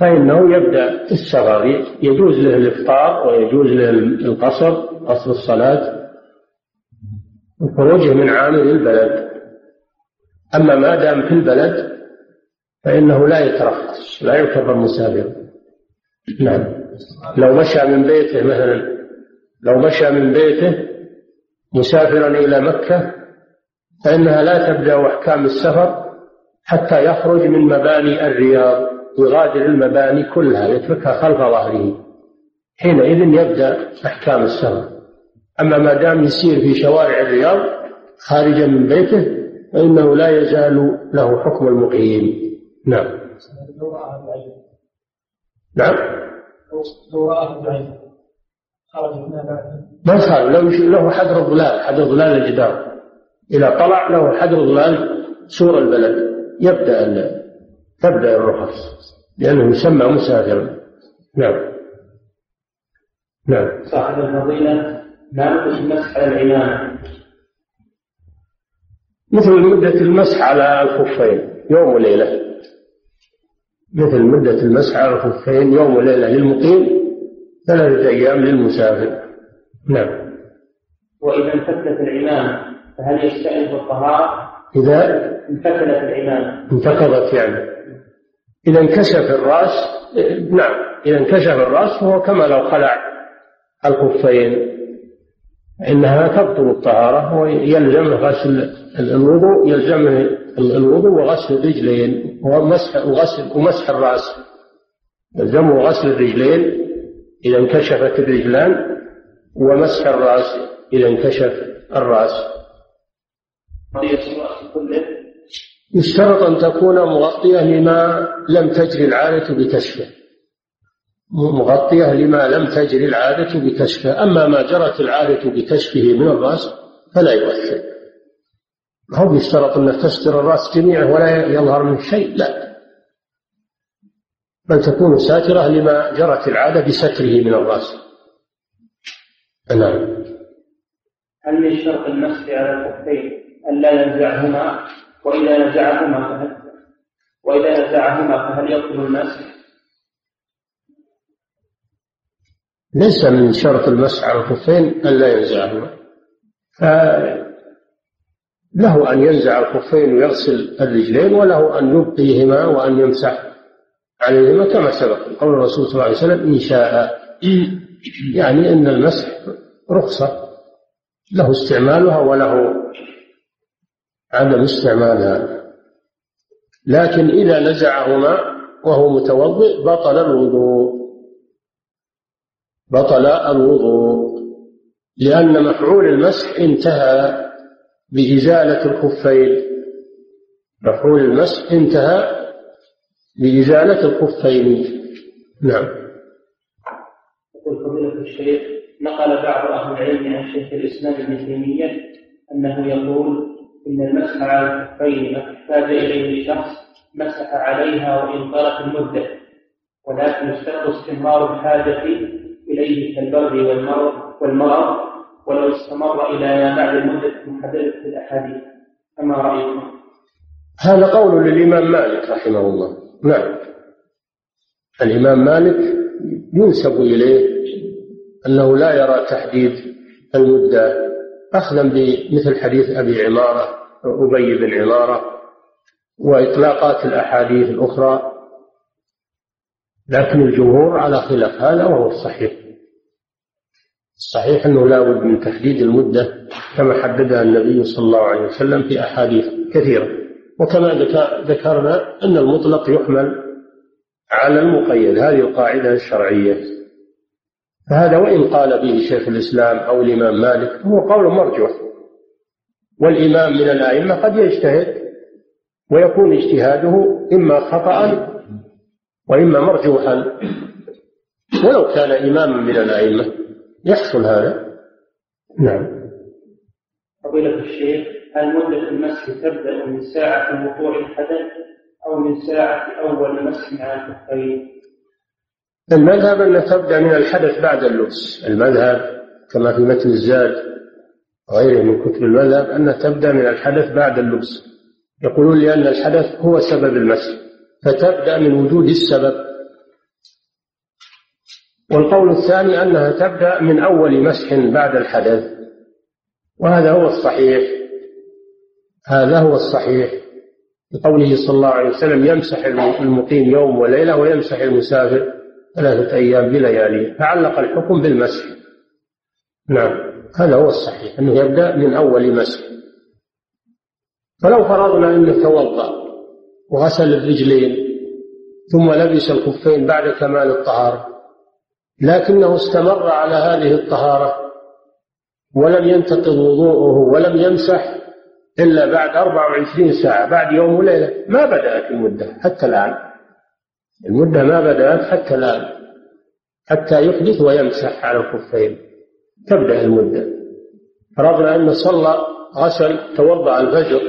فإنه يبدأ السفر يجوز له الإفطار ويجوز له القصر قصر الصلاة. وخروجه من عامل البلد. أما ما دام في البلد فإنه لا يترخص لا يعتبر مسافر نعم. لو مشى من بيته مثلا لو مشى من بيته مسافرا إلى مكة فإنها لا تبدأ أحكام السفر حتى يخرج من مباني الرياض يغادر المباني كلها يتركها خلف ظهره. حينئذ يبدأ أحكام السفر. أما ما دام يسير في شوارع الرياض خارجا من بيته فإنه لا يزال له حكم المقيم. نعم. نعم. لو رآه بعينه خرج ما صار له حجر الظلال. حجر ظلال الجدار إذا طلع له حجر ظلال سور البلد. يبدأ تبدأ الرخص. لأنه يسمى مسافرا. نعم. نعم. صاحب الفضيلة. ما مدة المسح على العمامة. مثل مدة المسح على الخفين يوم وليلة. مثل مدة المسح على الخفين يوم وليلة للمقيم ثلاثة أيام للمسافر. نعم. وإذا انفتت العمامة فهل يستأنف الطهارة؟ إذا انفتلت العمامة. انتقضت يعني. إذا انكشف الرأس نعم إذا انكشف الرأس فهو كما لو خلع الخفين. إنها تبطل الطهارة ويلزم غسل الوضوء يلزمه الوضوء وغسل الرجلين ومسح وغسل ومسح الرأس. يلزمه غسل الرجلين إذا انكشفت الرجلان ومسح الرأس إذا انكشف الرأس. يشترط أن تكون مغطية لما لم تجري العادة بكشفه. مغطية لما لم تجري العادة بكشفه. أما ما جرت العادة بكشفه من الرأس فلا يؤثر. هو يشترط أن تستر الرأس جميعه ولا يظهر منه شيء؟ لا. بل تكون ساترة لما جرت العادة بستره من الرأس. نعم. هل من شرط المسح على الكفين ألا ينزعهما؟ وإذا نزعهما فهل وإذا نزعهما فهل يبطل المسح؟ ليس من شرط المسح على الخفين ألا ينزعهما فله أن ينزع الخفين ويغسل الرجلين وله أن يبقيهما وأن يمسح عليهما كما سبق. قول الرسول صلى الله عليه وسلم إن شاء. يعني أن المسح رخصة. له استعمالها وله عدم استعمالها. لكن إذا نزعهما وهو متوضئ بطل الوضوء. بطل الوضوء لأن مفعول المسح انتهى بإزالة الخفين. مفعول المسح انتهى بإزالة الخفين. نعم. يقول فضيلة الشيخ نقل بعض أهل العلم عن شيخ الإسلام ابن تيمية أنه يقول إن المسح على الكفين ما احتاج إليه شخص مسح عليها وإن طالت المدة ولكن اشترط استمرار الحاجة إليه كالبرد والمرض والمرض ولو استمر إلى ما بعد المدة المحددة في الأحاديث. فما رأيكم؟ هذا قول للإمام مالك رحمه الله. نعم. الإمام مالك ينسب إليه أنه لا يرى تحديد المدة أخذا بمثل حديث أبي عمارة أبي بن عمارة وإطلاقات الأحاديث الأخرى. لكن الجمهور على خلاف هذا وهو الصحيح. الصحيح أنه لا بد من تحديد المدة كما حددها النبي صلى الله عليه وسلم في أحاديث كثيرة. وكما ذكرنا أن المطلق يحمل على المقيد. هذه القاعدة الشرعية. فهذا وإن قال به شيخ الإسلام أو الإمام مالك هو قول مرجوح. والإمام من الأئمة قد يجتهد ويكون اجتهاده إما خطأ وإما مرجوحا. ولو كان إماما من الأئمة. يحصل هذا؟ نعم. فضيلة الشيخ هل مدة المسح تبدأ من ساعة وقوع الحدث أو من ساعة أول مسح على الكفين؟ المذهب أنها تبدأ من الحدث بعد اللبس. المذهب كما في متن الزاد وغيره من كتب المذهب أنها تبدأ من الحدث بعد اللبس. يقولون لأن الحدث هو سبب المسح فتبدأ من وجود السبب. والقول الثاني أنها تبدأ من أول مسح بعد الحدث وهذا هو الصحيح. هذا هو الصحيح. لقوله صلى الله عليه وسلم يمسح المقيم يوم وليلة ويمسح المسافر ثلاثة أيام بليالي. فعلق الحكم بالمسح. نعم هذا هو الصحيح أنه يبدأ من أول مسح. فلو فرضنا أنه توضأ وغسل الرجلين ثم لبس الخفين بعد كمال الطهارة لكنه استمر على هذه الطهارة ولم ينتقض وضوءه ولم يمسح إلا بعد 24 ساعة بعد يوم وليلة. ما بدأت المدة حتى الآن. المدة ما بدأت حتى الآن. حتى يحدث ويمسح على الخفين تبدأ المدة. فرضنا أن صلى غسل توضأ الفجر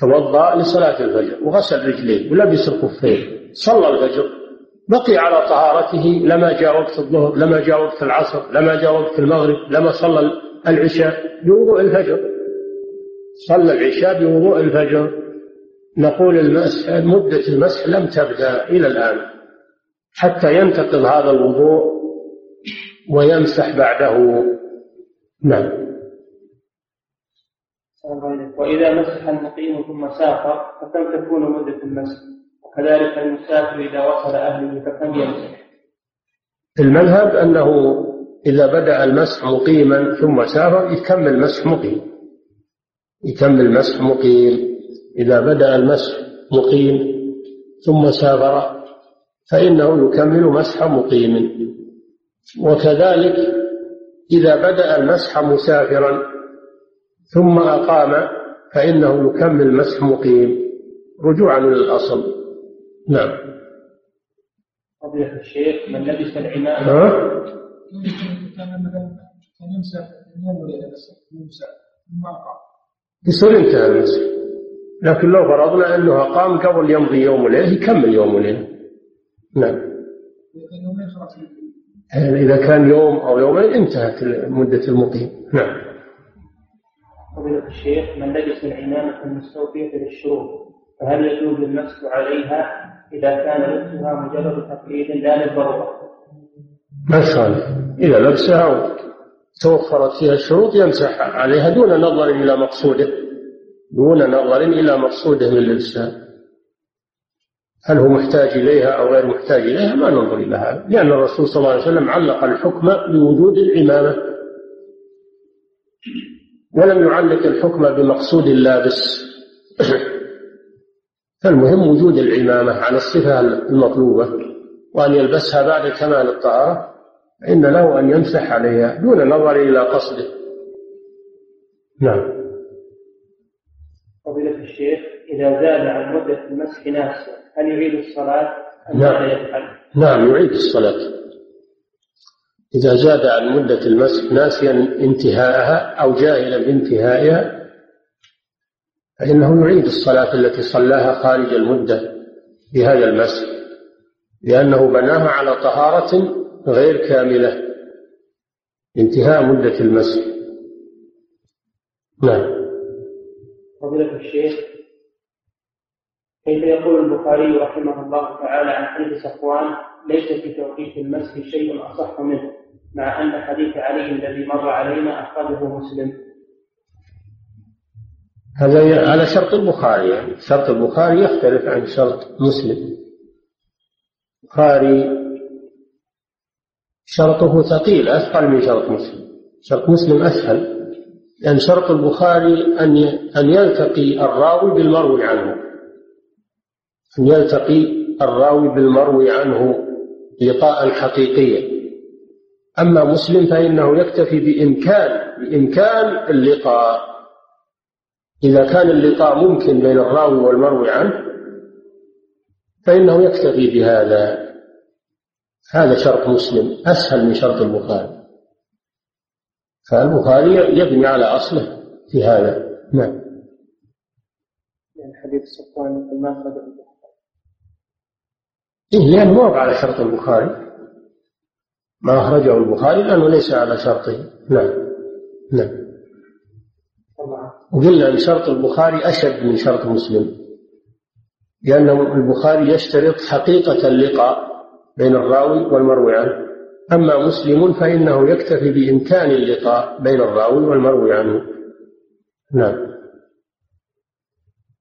توضأ لصلاة الفجر وغسل رجليه ولبس الخفين صلى الفجر. بقي على طهارته لما جاء وقت الظهر لما جاء وقت العصر لما جاء وقت المغرب لما صلى العشاء بوضوء الفجر. صلى العشاء بوضوء الفجر. نقول المسح مدة المسح لم تبدأ إلى الآن. حتى ينتقض هذا الوضوء ويمسح بعده. نعم. وإذا مسح المقيم ثم سافر فكم تكون مدة المسح؟ وكذلك المسافر إذا وصل أهله فكم يمسح المذهب أنه إذا بدأ المسح مقيما ثم سافر يكمل مسح مقيم. يكمل مسح مقيم. إذا بدأ المسح مقيم ثم سافر فإنه يكمل مسح مقيم. وكذلك إذا بدأ المسح مسافرا ثم أقام فإنه يكمل مسح مقيم. رجوعا إلى الأصل. نعم. فضيلة الشيخ من لبس العمامة مثلا كان يمسح يمسح يصير انتهى المسح لكن لو فرضنا انه قام قبل يمضي يوم وليلة يكمل يوم وليلة؟ نعم. إذا كان يوم أو يومين انتهت مدة المقيم. نعم. فضيلة الشيخ من لبس العمامة المستوفية للشروط فهل يجوز المسح عليها إذا كان لبسها مجرد تقليد لا للضرورة؟ ما يخالف إذا لبسها توفرت فيها الشروط يمسح عليها دون نظر إلى مقصوده. دون نظر إلى مقصوده من لبسها. هل هو محتاج إليها أو غير محتاج إليها؟ ما ننظر إلى هذا. لأن الرسول صلى الله عليه وسلم علق الحكم بوجود العمامة. ولم يعلق الحكم بمقصود اللابس. فالمهم وجود العمامة على الصفة المطلوبة وأن يلبسها بعد كمال الطهارة فإن له أن يمسح عليها دون نظر إلى قصده نعم فضيلة الشيخ إذا زاد عن مدة المسح ناسا هل يعيد الصلاة أم نعم. ماذا يفعل؟ نعم يعيد الصلاة إذا زاد عن مدة المسح ناسيا انتهاءها أو جاهلا بانتهائها فإنه يعيد الصلاة التي صلاها خارج المدة بهذا المسح لأنه بناها على طهارة غير كاملة. انتهاء مدة المسح نعم. فضيلة الشيخ كيف يقول البخاري رحمه الله تعالى عن حديث صفوان ليس في توقيت المسح شيء أصح منه مع أن حديث علي الذي مر علينا أخرجه مسلم هذا على شرط البخاري. يعني شرط البخاري يختلف عن شرط مسلم. البخاري شرطه ثقيل أثقل من شرط مسلم. شرط مسلم أسهل لأن شرط البخاري أن أن يلتقي الراوي بالمروي عنه. أن يلتقي الراوي بالمروي عنه لقاء حقيقيا أما مسلم فإنه يكتفي بإمكان بإمكان اللقاء. إذا كان اللقاء ممكن بين الراوي والمروي عنه فإنه يكتفي بهذا. هذا شرط مسلم أسهل من شرط البخاري. فالبخاري يبني على أصله في هذا. نعم. يعني حديث صفوان ما أخرجه البخاري. إيه لأنه ما على شرط البخاري. ما أخرجه البخاري لأنه ليس على شرطه. نعم. نعم. وقلنا أن شرط البخاري أشد من شرط مسلم لأن البخاري يشترط حقيقة اللقاء بين الراوي والمروي عنه. أما مسلم فإنه يكتفي بإمكان اللقاء بين الراوي والمروي عنه. نعم.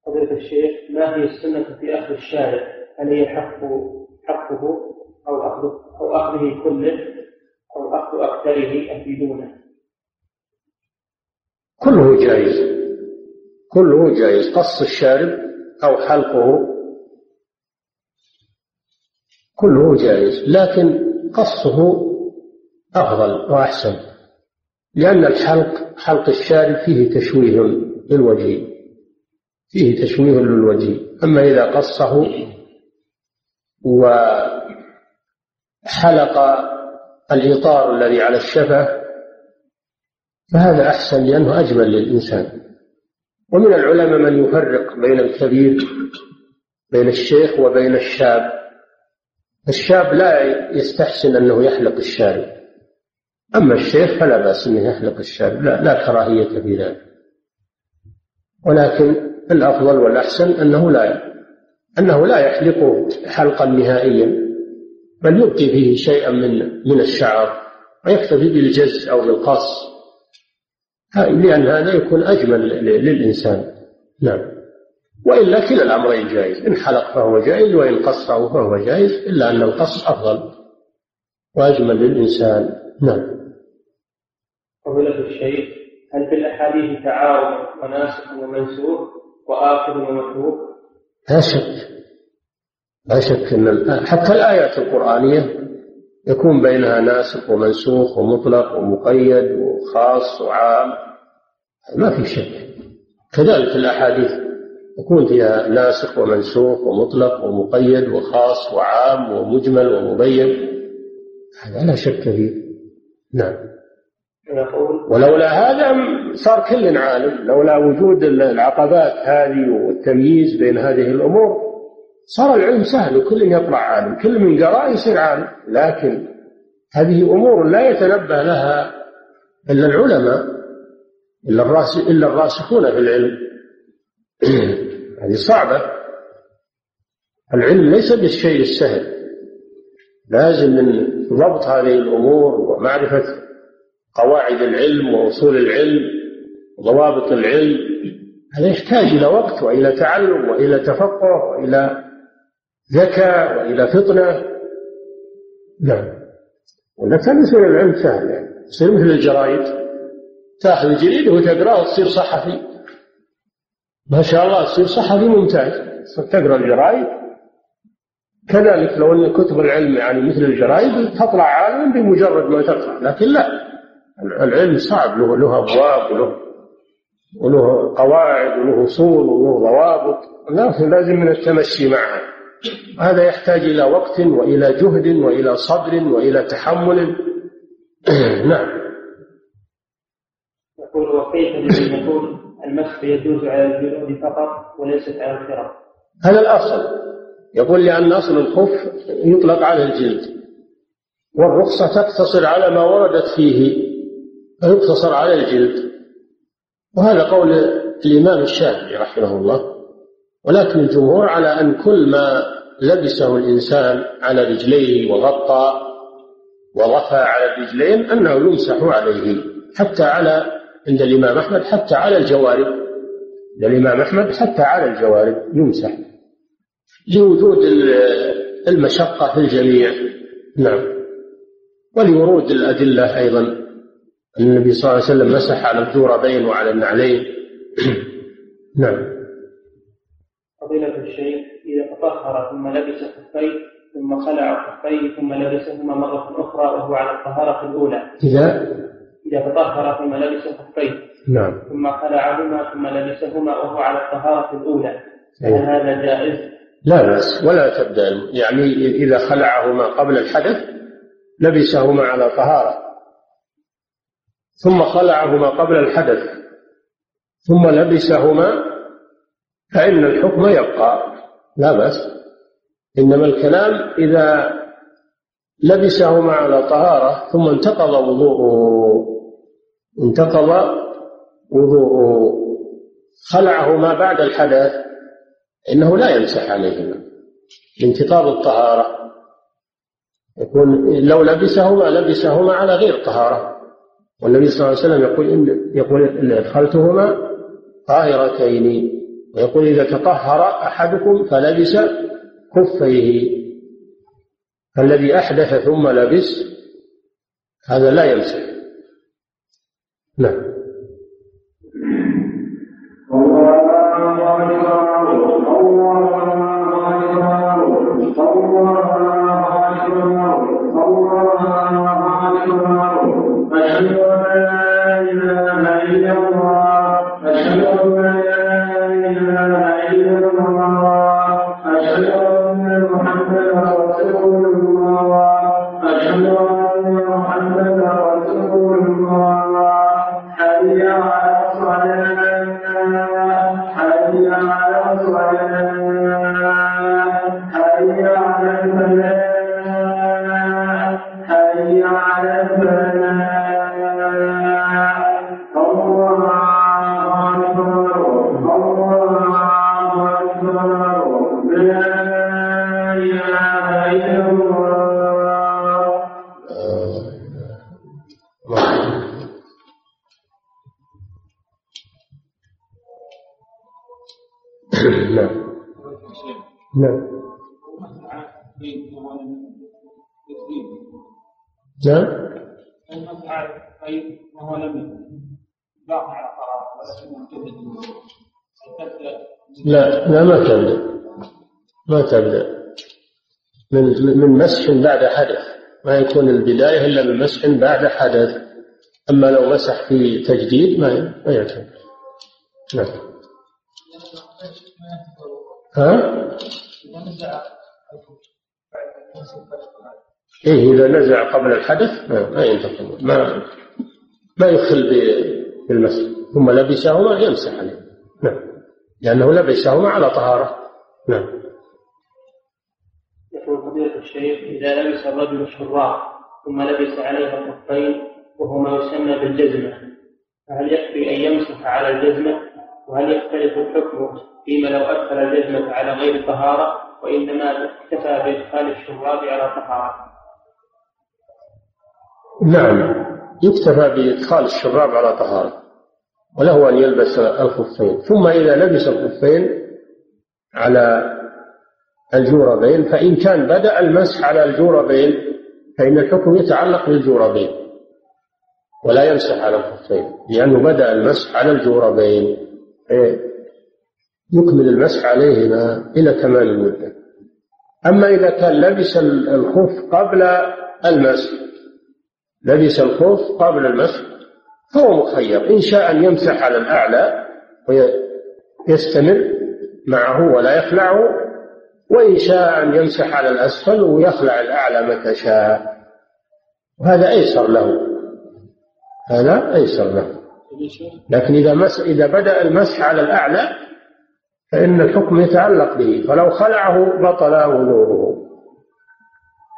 فضيلة الشيخ ما هي السنة في أخذ الشارع؟ هل هي حق حقه أو أخذ أو أخذه كله أو أخذ أكثره أفيدونه كله جائز. كله جائز. قص الشارب أو حلقه كله جائز لكن قصه أفضل وأحسن لأن الحلق حلق الشارب فيه تشويه للوجه فيه تشويه للوجه. أما إذا قصه وحلق الإطار الذي على الشفة فهذا أحسن لأنه أجمل للإنسان. ومن العلماء من يفرق بين الكبير بين الشيخ وبين الشاب. الشاب لا يستحسن أنه يحلق الشارب. أما الشيخ فلا بأس أنه يحلق الشارب لا, لا كراهية في ذلك. ولكن الأفضل والأحسن أنه لا أنه لا يحلقه حلقا نهائيا بل يبقي فيه شيئا من من الشعر ويكتفي بالجز أو بالقص. لأن هذا يكون أجمل للإنسان. نعم. وإلا كلا الأمرين جائز. إن حلق فهو جائز وإن قصه فهو جائز إلا أن القص أفضل وأجمل للإنسان. نعم. فضيلة الشيخ هل في الأحاديث تعارض وناسخ ومنسوخ وآخر ومتروك؟ لا شك. لا شك أن حتى الآيات القرآنية يكون بينها ناسخ ومنسوخ ومطلق ومقيد وخاص وعام. ما في شك. كذلك الأحاديث يكون فيها ناسخ ومنسوخ ومطلق ومقيد وخاص وعام ومجمل ومبين. هذا لا شك فيه. نعم. ولولا هذا صار كل عالم. لولا وجود العقبات هذه والتمييز بين هذه الأمور صار العلم سهل وكل يطلع عالم كل من قرأ يصير عالم. لكن هذه أمور لا يتنبه لها إلا العلماء إلا الراس إلا الراسخون في العلم. هذه صعبة. العلم ليس بالشيء السهل. لازم من ضبط هذه الأمور ومعرفة قواعد العلم وأصول العلم وضوابط العلم. هذا يحتاج إلى وقت وإلى تعلم وإلى تفقه وإلى ذكاء وإلى فطنة. نعم. ولا كان يصير العلم سهل يعني. يصير مثل الجرايد تأخذ الجريدة وتقرأه وتصير صحفي. ما شاء الله تصير صحفي ممتاز. تقرأ الجرايد كذلك لو أن كتب العلم يعني مثل الجرايد تطلع عالم بمجرد ما تقرأ. لكن لا. العلم صعب. له له أبواب وله وله قواعد وله أصول وله ضوابط. لكن لازم من التمشي معها هذا يحتاج إلى وقت وإلى جهد وإلى صبر وإلى تحمل. نعم. يقول وكيف لمن يقول المسح يجوز على الجلود فقط وليست على الفرق؟ هذا الأصل. يقول لأن أصل الخف يطلق على الجلد والرخصة تقتصر على ما وردت فيه فيقتصر على الجلد. وهذا قول الإمام الشافعي رحمه الله. ولكن الجمهور على أن كل ما لبسه الإنسان على رجليه وغطى وضفى على الرجلين أنه يمسح عليه حتى على عند الإمام أحمد حتى على الجوارب. عند الإمام أحمد حتى على الجوارب يمسح لوجود المشقة في الجميع. نعم. ولورود الأدلة أيضا النبي صلى الله عليه وسلم مسح على الجوربين وعلى النعلين. نعم. فضيلة الشيخ إذا تطهر ثم لبس خفيه ثم خلع خفيه ثم لبسهما مرة أخرى وهو على الطهارة الأولى. إذا؟ إذا تطهر ثم لبس خفيه. نعم. ثم خلعهما ثم لبسهما وهو على الطهارة الأولى. هل هذا جائز؟ لا بأس ولا تبدأ. يعني إذا خلعهما قبل الحدث لبسهما على طهارة ثم خلعهما قبل الحدث. ثم لبسهما فإن الحكم يبقى. لا بأس. إنما الكلام إذا لبسهما على طهارة ثم انتقض وضوءه انتقض وضوءه خلعهما بعد الحدث إنه لا يمسح عليهما. لانتقاض الطهارة. يكون لو لبسهما لبسهما على غير طهارة. والنبي صلى الله عليه وسلم يقول إن يقول إن أدخلتهما طاهرتين. ويقول إذا تطهر أحدكم فلبس كفيه فالذي أحدث ثم لبس هذا لا يمسح نعم لا لا ما تبدأ. ما تبدأ. من من مسح بعد حدث. ما يكون البداية إلا من مسح بعد حدث. أما لو مسح في تجديد ما ما يعتبر. نعم ها؟ إيه إذا نزع قبل الحدث ما ينتقل ما ما يخل بالمسح. ثم لبسهما يمسح عليه. نعم. لأنه لبسهما على طهارة. نعم. يقول فضيلة الشيخ إذا لبس الرجل الشراع ثم لبس عليها الخفين وهو ما يسمى بالجزمة فهل يكفي أن يمسح على الجزمة؟ وهل يختلف الحكم فيما لو أدخل الجزمة على غير طهارة؟ وإنما اكتفى بإدخال الشراب على طهارة. نعم. يكتفى بإدخال الشراب على طهارة وله أن يلبس الخفين. ثم إذا لبس الخفين على الجوربين فإن كان بدأ المسح على الجوربين فإن الحكم يتعلق بالجوربين ولا يمسح على الخفين لأنه بدأ المسح على الجوربين. إيه، يكمل المسح عليهما إلى كمال المدة أما إذا كان لبس الخف قبل المسح لبس الخف قبل المسح فهو مخير. إن شاء أن يمسح على الأعلى ويستمر معه ولا يخلعه وإن شاء أن يمسح على الأسفل ويخلع الأعلى متى شاء. وهذا أيسر له. هذا أيسر له. لكن إذا مس إذا بدأ المسح على الأعلى فإن الحكم يتعلق به. فلو خلعه بطل وضوءه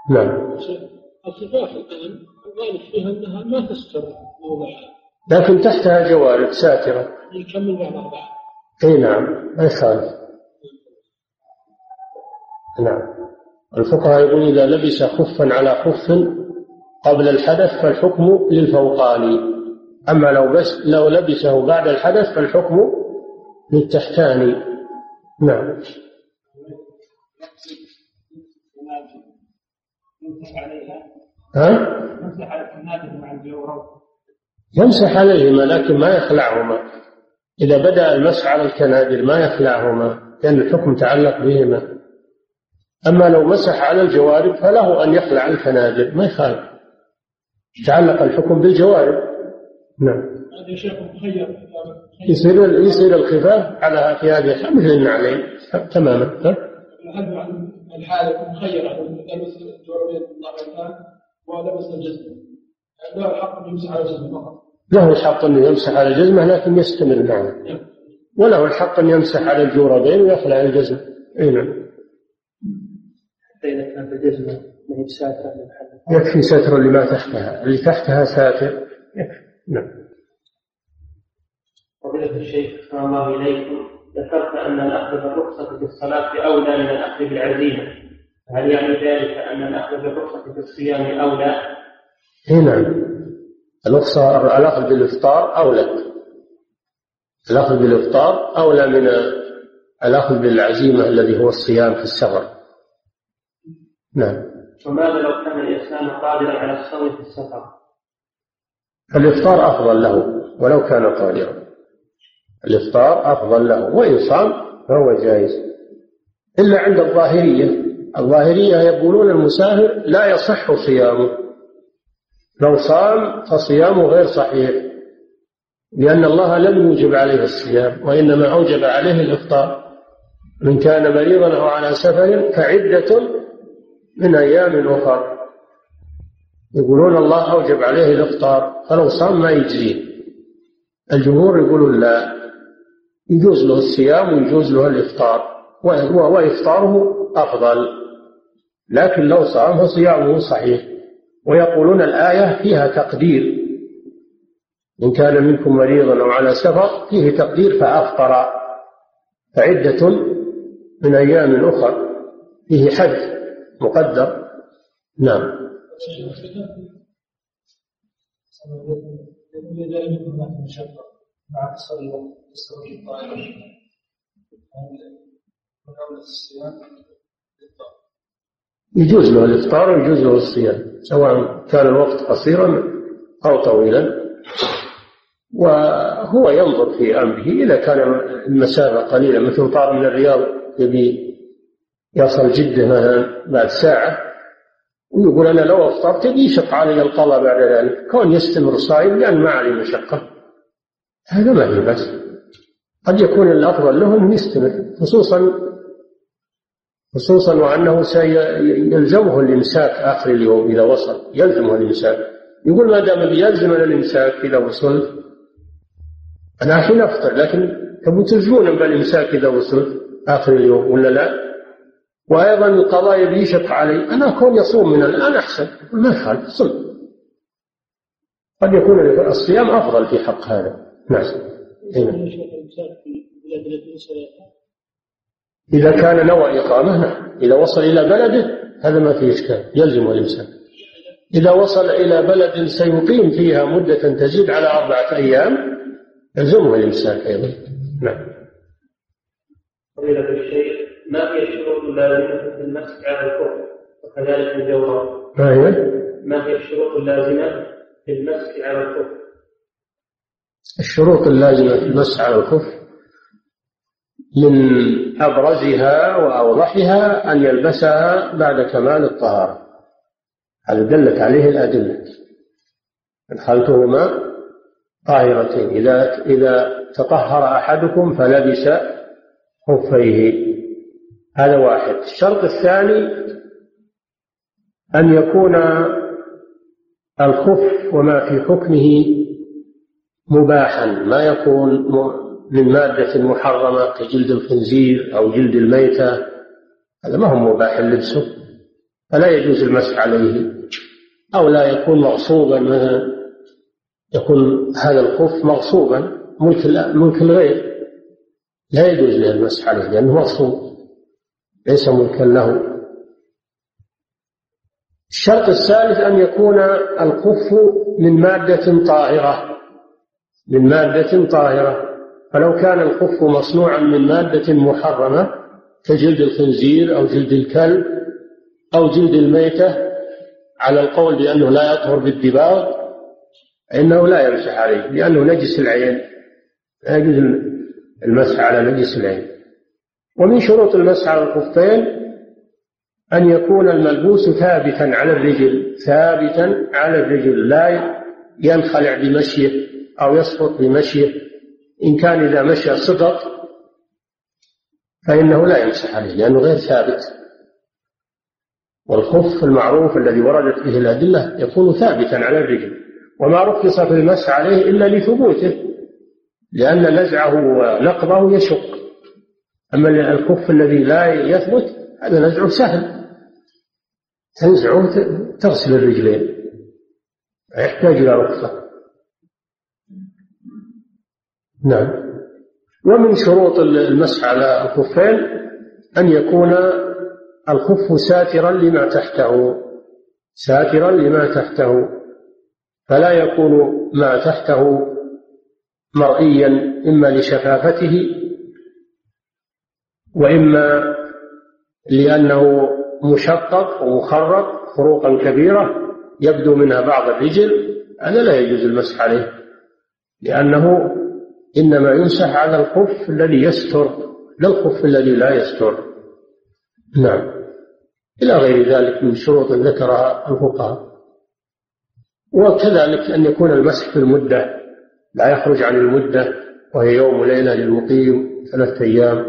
نعم. الخفاف الآن الغالب فيها أنها ما تستر موضعها. لكن تحتها جوارب ساترة. يكمل بعض بعض أي نعم ما يخالف. نعم. الفقهاء يقول إذا لبس خفا على خف قبل الحدث فالحكم للفوقاني أما لو بس لو لبسه بعد الحدث فالحكم للتحتاني نعم. ها؟ يمسح على الكنادر مع الجورب يمسح عليهما لكن ما يخلعهما. إذا بدأ المسح على الكنادر ما يخلعهما لأن الحكم تعلق بهما. أما لو مسح على الجوارب فله أن يخلع الكنادر ما يخالف. تعلق الحكم بالجوارب. نعم. يصير يصير الخفاف على في هذه الحال مثل النعلين تماما. عن الحالة مخير لبس الجواربين ولبس الجزمة. له الحق أن يمسح على الجزمة فقط. له الحق أن يمسح على الجزمة لكن يستمر معه. وله الحق أن يمسح على الجوربين ويخلع الجزمة. أي نعم. فإذا كانت الجزمة ما هي بساترة يكفي ستر اللي ما تحتها. اللي تحتها ساتر. يكفي. نعم. فضيلة الشيخ صلى الله إليكم ذكرت أن الأخذ بالرخصة في الصلاة أولى من الأخذ بالعزيمة. هل يعني ذلك أن الأخذ بالرخصة في الصيام أولى؟ اي نعم الرخصة الأخذ بالإفطار أولى الأخذ بالإفطار أولى من الأخذ بالعزيمة الذي هو الصيام في السفر؟ نعم. وماذا لو كان الإنسان قادرا على الصوم في السفر؟ الإفطار أفضل له ولو كان قادرا. الإفطار أفضل له وإن صام فهو جائز. إلا عند الظاهرية. الظاهرية يقولون المسافر لا يصح صيامه. لو صام فصيامه غير صحيح لأن الله لم يوجب عليه الصيام وإنما أوجب عليه الإفطار. من كان مريضا أو على سفر فعدة من أيام أخر يقولون الله أوجب عليه الإفطار فلو صام ما يجزيه الجمهور يقولون لا يجوز له الصيام ويجوز له الإفطار. وإفطاره أفضل. لكن لو صام فصيامه صحيح. ويقولون الآية فيها تقدير. إن كان منكم مريضا أو على سفر فيه تقدير فأفطر. فعدة من أيام أخر فيه حد مقدر. نعم. مع يجوز له الإفطار ويجوز له الصيام سواء كان الوقت قصيرا أو طويلا. وهو ينظر في أمره إذا كان المسافة قليلة مثل طار من الرياض يبي يصل جدة مثلا بعد ساعة ويقول أنا لو أفطرت يشق علي القضاء بعد ذلك. كون يستمر صائم لأن ما عليه مشقة. هذا ما في بس قد يكون الأفضل له أنه يستمر خصوصا خصوصا وأنه سيلزمه الإمساك آخر اليوم إذا وصل يلزمه الإمساك. يقول ما دام بيلزمنا الإمساك إذا وصلت أنا الحين أفطر لكن تبون تلزمون بالإمساك إذا وصلت آخر اليوم ولا لا؟ وأيضا القضاء يبي يشق علي أنا أكون يصوم من الآن أحسن. ما يخالف صم قد يكون الصيام أفضل في حق هذا. نعم. إذا كان نوى إقامة نعم إذا وصل إلى بلده هذا ما فيه إشكال يلزم الإنسان إذا وصل إلى بلد سيقيم فيها مدة تزيد على أربعة أيام يلزمه الإمساك أيضا نعم فضيلة الشيخ ما هي الشروط اللازمة في المسح على الكفر وكذلك الجوهر؟ ما هي؟ ما هي الشروط اللازمة في المسح على الكفر؟ الشروط اللازمة في المسح على الكفر من أبرزها وأوضحها أن يلبسها بعد كمال الطهارة. هذا دلت عليه الأدلة. أدخلتهما طاهرتين. إذا إذا تطهر أحدكم فلبس خفيه. هذا واحد. الشرط الثاني أن يكون الخف وما في حكمه مباحا. ما يكون من مادة محرمة كجلد الخنزير أو جلد الميتة هذا ما هو مباح لبسه فلا يجوز المسح عليه. أو لا يكون مغصوبا مثلا يكون هذا الخف مغصوبا ملك ملك الغير. لا يجوز له المسح عليه لأنه مغصوب ليس ملكا له. الشرط الثالث أن يكون الخف من مادة طاهرة من مادة طاهرة. فلو كان الخف مصنوعا من مادة محرمة كجلد الخنزير أو جلد الكلب أو جلد الميتة على القول بأنه لا يطهر بالدباغ فإنه لا يمسح عليه لأنه نجس العين لا يجوز المسح على نجس العين. ومن شروط المسح على الخفين أن يكون الملبوس ثابتا على الرجل ثابتا على الرجل لا ينخلع بمشيه أو يسقط بمشيه. إن كان إذا مشى سقط فإنه لا يمسح عليه لأنه غير ثابت. والخف المعروف الذي وردت به الأدلة يكون ثابتا على الرجل وما رخص في المسح عليه إلا لثبوته لأن نزعه ونقضه يشق. أما الكف الذي لا يثبت هذا نزعه سهل تنزعه تغسل الرجلين يحتاج إلى رخصة. نعم. ومن شروط المسح على الخفين أن يكون الخف ساترا لما تحته ساترا لما تحته فلا يكون ما تحته مرئيا إما لشفافته وإما لأنه مشقق ومخرق خروقا كبيرة يبدو منها بعض الرجل هذا لا يجوز المسح عليه لأنه إنما يمسح على الخف الذي يستر لا الخف الذي لا يستر. نعم. إلى غير ذلك من شروط ذكرها الفقهاء. وكذلك أن يكون المسح في المدة لا يخرج عن المدة وهي يوم وليلة للمقيم ثلاثة أيام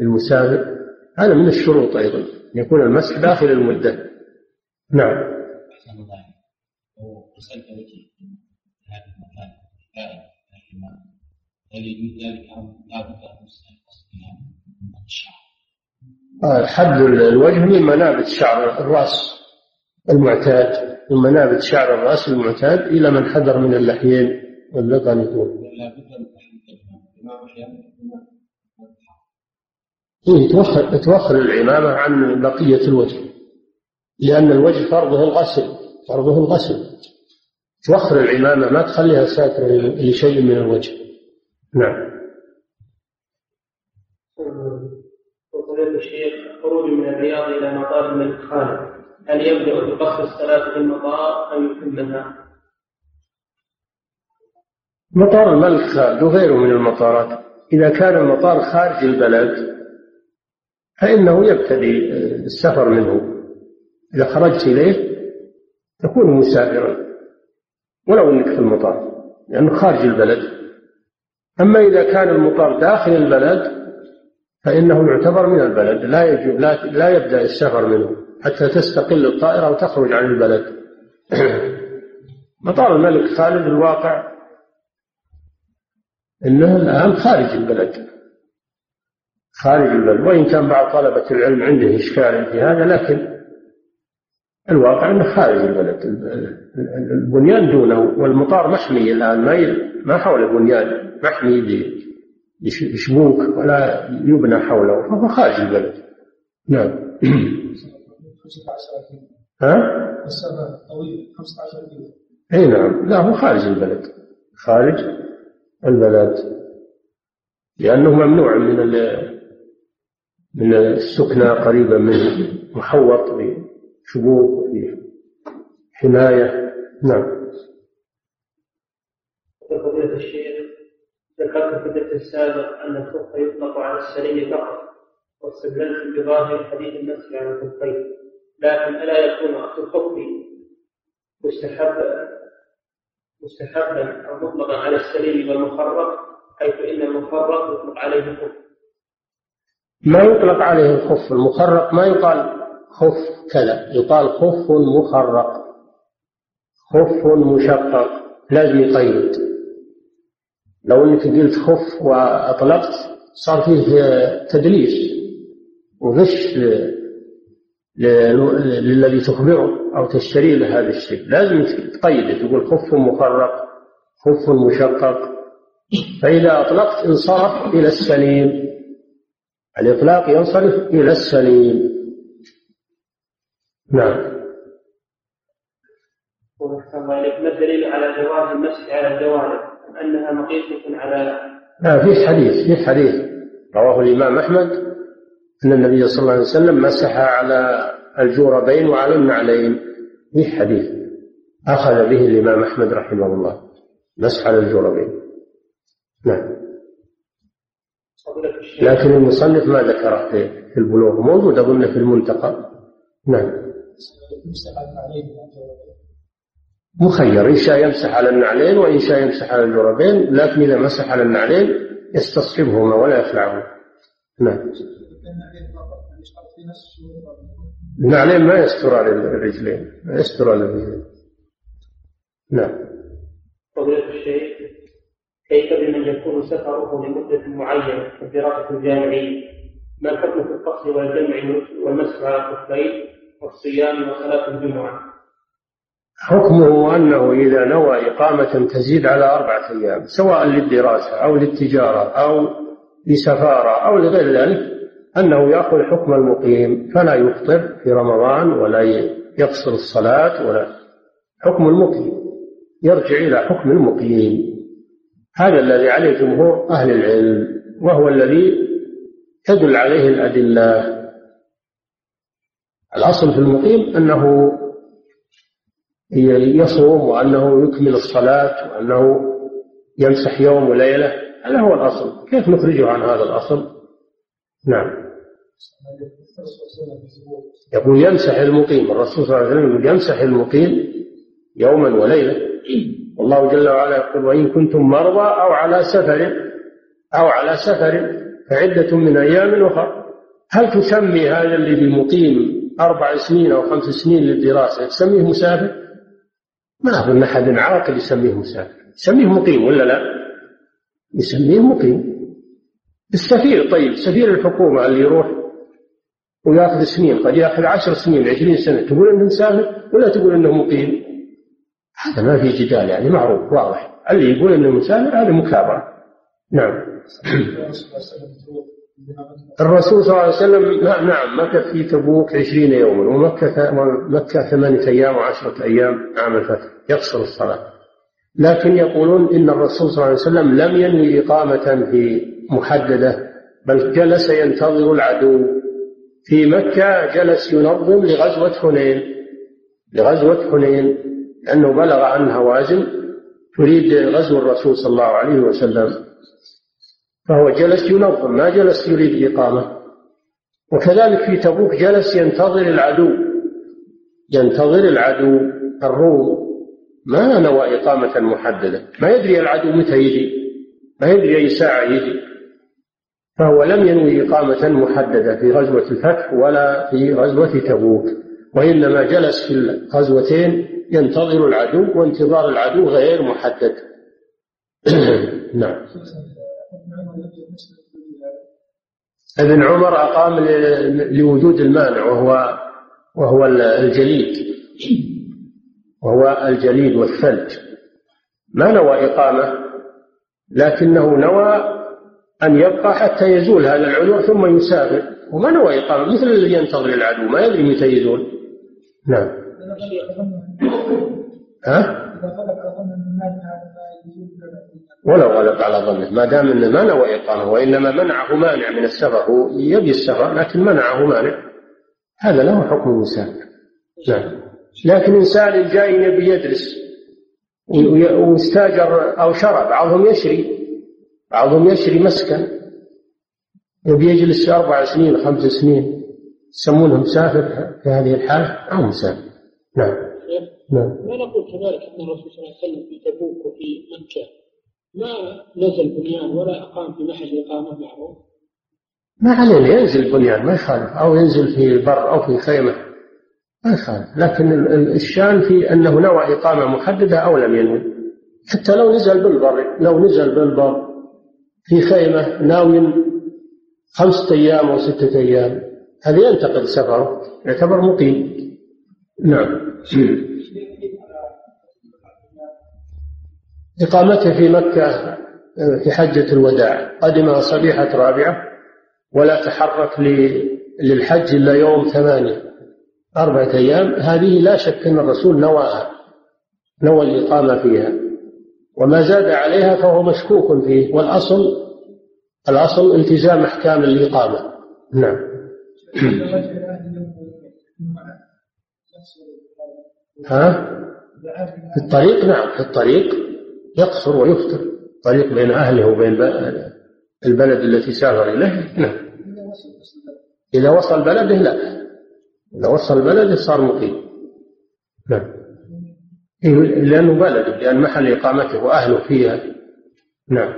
للمسافر. هذا من الشروط أيضا أن يكون المسح داخل المدة. نعم. الله آه، حد الوجه من منابت شعر الرأس المعتاد من منابت شعر الرأس المعتاد إلى من حذر من اللحيين واللقن يقول إيه توخر, توخر العمامة عن بقية الوجه لأن الوجه فرضه الغسل فرضه الغسل. توخر العمامة ما تخليها ساترة لشيء من الوجه. نعم. وفضيلة الشيخ الخروج من الرياض إلى مطار الملك خالد هل يبدأ بقصر الصلاة في المطار أم يتمها؟ مطار الملك خالد وغيره من المطارات. إذا كان المطار خارج البلد فإنه يبتدي السفر منه. إذا خرجت إليه تكون مسافرا ولو أنك في المطار لأنه خارج البلد. أما إذا كان المطار داخل البلد فإنه يعتبر من البلد لا يجب لا, لا يبدأ السفر منه حتى تستقل الطائرة وتخرج عن البلد. مطار الملك خالد الواقع إنه الآن خارج البلد. خارج البلد. وإن كان بعض طلبة العلم عنده إشكال في هذا لكن الواقع إنه خارج البلد. البنيان دونه والمطار محمي الآن. ما ما حول البنيان محمي بشبوك ولا يبنى حوله. فهو خارج البلد. نعم. ها؟ مسافة طويلة. 15 كيلو إي نعم. لا هو خارج البلد. خارج البلد. لأنه ممنوع من من السكنى قريبا منه. محوط بشبوك حماية. نعم. فضيلة الشيخ ذكرت في الدرس السابق أن الخف يطلق على السري فقط واستدللت بظاهر حديث النص على الخفين. لكن ألا يكون أخذ الخف مستحب مستحبا أو مطلقا على السليم والمخرق حيث إن المخرق يطلق عليه الخف. ما يطلق عليه الخف؟ المخرق ما يقال خف كذا. يقال خف مخرق خف مشقق لازم يقيد. لو انك قلت خف واطلقت صار فيه تدليس وغش للذي تخبره أو تشتري له هذا الشيء. لازم تقيده تقول خف مخرق خف مشقق. فإذا أطلقت انصرف إلى السليم. الإطلاق ينصرف إلى السليم. نعم. ما الدليل على جواز المسح على الجوانب؟ أنها مقيسة على لا في حديث في حديث. رواه الإمام أحمد أن النبي صلى الله عليه وسلم مسح على الجوربين وعلى النعلين. في حديث أخذ به الإمام أحمد رحمه الله. مسح على الجوربين. نعم. لكن المصنف ما ذكره في البلوغ. موجود أظن في المنتقى. نعم. مخير إن شاء يمسح على النعلين وإن شاء يمسح على الجوربين لكن إذا مسح على النعلين يستصحبهما ولا يخلعهما. نعم. النعلين ما يستر على الرجلين ما يستر على الرجلين. نعم. فضيلة الشيخ كيف بمن يكون سفره لمدة معينة كالدراسة الجامعية ما الحكم في القصر والجمع والمسح على الخفين والصيام وصلاة الجمعة. حكمه أنه إذا نوى إقامة تزيد على أربعة أيام سواء للدراسة أو للتجارة أو لسفارة أو لغير ذلك أنه يأخذ حكم المقيم فلا يفطر في رمضان ولا يقصر الصلاة ولا حكم المقيم. يرجع إلى حكم المقيم. هذا الذي عليه جمهور أهل العلم وهو الذي تدل عليه الأدلة. الأصل في المقيم أنه يصوم وأنه يكمل الصلاة وأنه يمسح يوم وليلة. هذا هو الأصل. كيف نخرجه عن هذا الأصل؟ نعم. يقول يمسح المقيم. الرسول صلى الله عليه وسلم يمسح المقيم يوما وليلة. والله جل وعلا يقول وإن كنتم مرضى أو على سفر أو على سفر فعدة من أيام أخرى. هل تسمي هذا اللي بالمقيم أربع سنين أو خمس سنين للدراسة تسميه مسافر؟ ما أظن أحد عاقل يسميه مسافر. يسميه مقيم ولا لا؟ يسميه مقيم. السفير طيب سفير الحكومة اللي يروح ويأخذ سنين قد يأخذ عشر سنين عشرين سنة تقول إنه مسافر ولا تقول إنه مقيم؟ هذا ما في جدال يعني معروف واضح. اللي يقول إنه مسافر هذا مكابرة. نعم. الرسول صلى الله عليه وسلم نعم مكث في تبوك عشرين يوما ومكة مكة ثمانية أيام وعشرة أيام عام الفتح يقصر الصلاة. لكن يقولون إن الرسول صلى الله عليه وسلم لم ينوي إقامة في محددة بل جلس ينتظر العدو. في مكة جلس ينظم لغزوة حنين لغزوة حنين لأنه بلغ عن هوازن تريد غزو الرسول صلى الله عليه وسلم. فهو جلس ينظم ما جلس يريد إقامة. وكذلك في تبوك جلس ينتظر العدو. ينتظر العدو الروم. ما نوى إقامة محددة. ما يدري العدو متى يجي. ما يدري أي ساعة يجي. فهو لم ينوي إقامة محددة في غزوة الفتح ولا في غزوة تبوك. وإنما جلس في الغزوتين ينتظر العدو وانتظار العدو غير محدد. نعم. ابن عمر أقام لوجود المانع وهو وهو الجليد. وهو الجليد والثلج. ما نوى إقامة؟ لكنه نوى أن يبقى حتى يزول هذا العدو ثم يسافر. وما نوى إقامة؟ مثل الذي ينتظر العدو. ما يدري متى يزول. نعم. ها؟ ولو غلب على ظنه. ما دام إنه ما نوى اقامه وإنما منعه مانع من السفر هو يبي السفر لكن منعه مانع. هذا له حكم المسافر نعم. لكن إنسان جاي يبي يدرس واستاجر أو شرى بعضهم يشري. بعضهم يشري مسكن. يبي يجلس أربع سنين خمس سنين. يسمونه مسافر في هذه الحالة. أو مسافر. نعم. نعم. لا نقول كذلك أن الرسول صلى الله عليه وسلم في تبوك وفي مكة ما نزل بنيان ولا أقام في محل إقامة معروف. ما علينا ينزل بنيان ما يخالف. أو ينزل في بر أو في خيمة ما يخالف. لكن الشان في أنه نوى إقامة محددة أو لم ينوي. حتى لو نزل بالبر لو نزل بالبر في خيمة ناوي خمسة أيام أو ستة أيام هذا ينتقد سفره يعتبر مقيم. نعم. إقامته في مكة في حجة الوداع. قدم صبيحة رابعة ولا تحرك للحج إلا يوم ثمانية أربعة أيام. هذه لا شك أن الرسول نواها نوى الإقامة فيها. وما زاد عليها فهو مشكوك فيه. والأصل الأصل التزام أحكام الإقامة. نعم. ها؟ في الطريق؟ نعم في الطريق. يقصر ويفطر طريق بين أهله وبين البلد التي سافر إليه؟ نعم إذا وصل بلده لا. إذا وصل بلده صار مقيم. نعم لأنه بلد لأن محل إقامته وأهله فيها. نعم.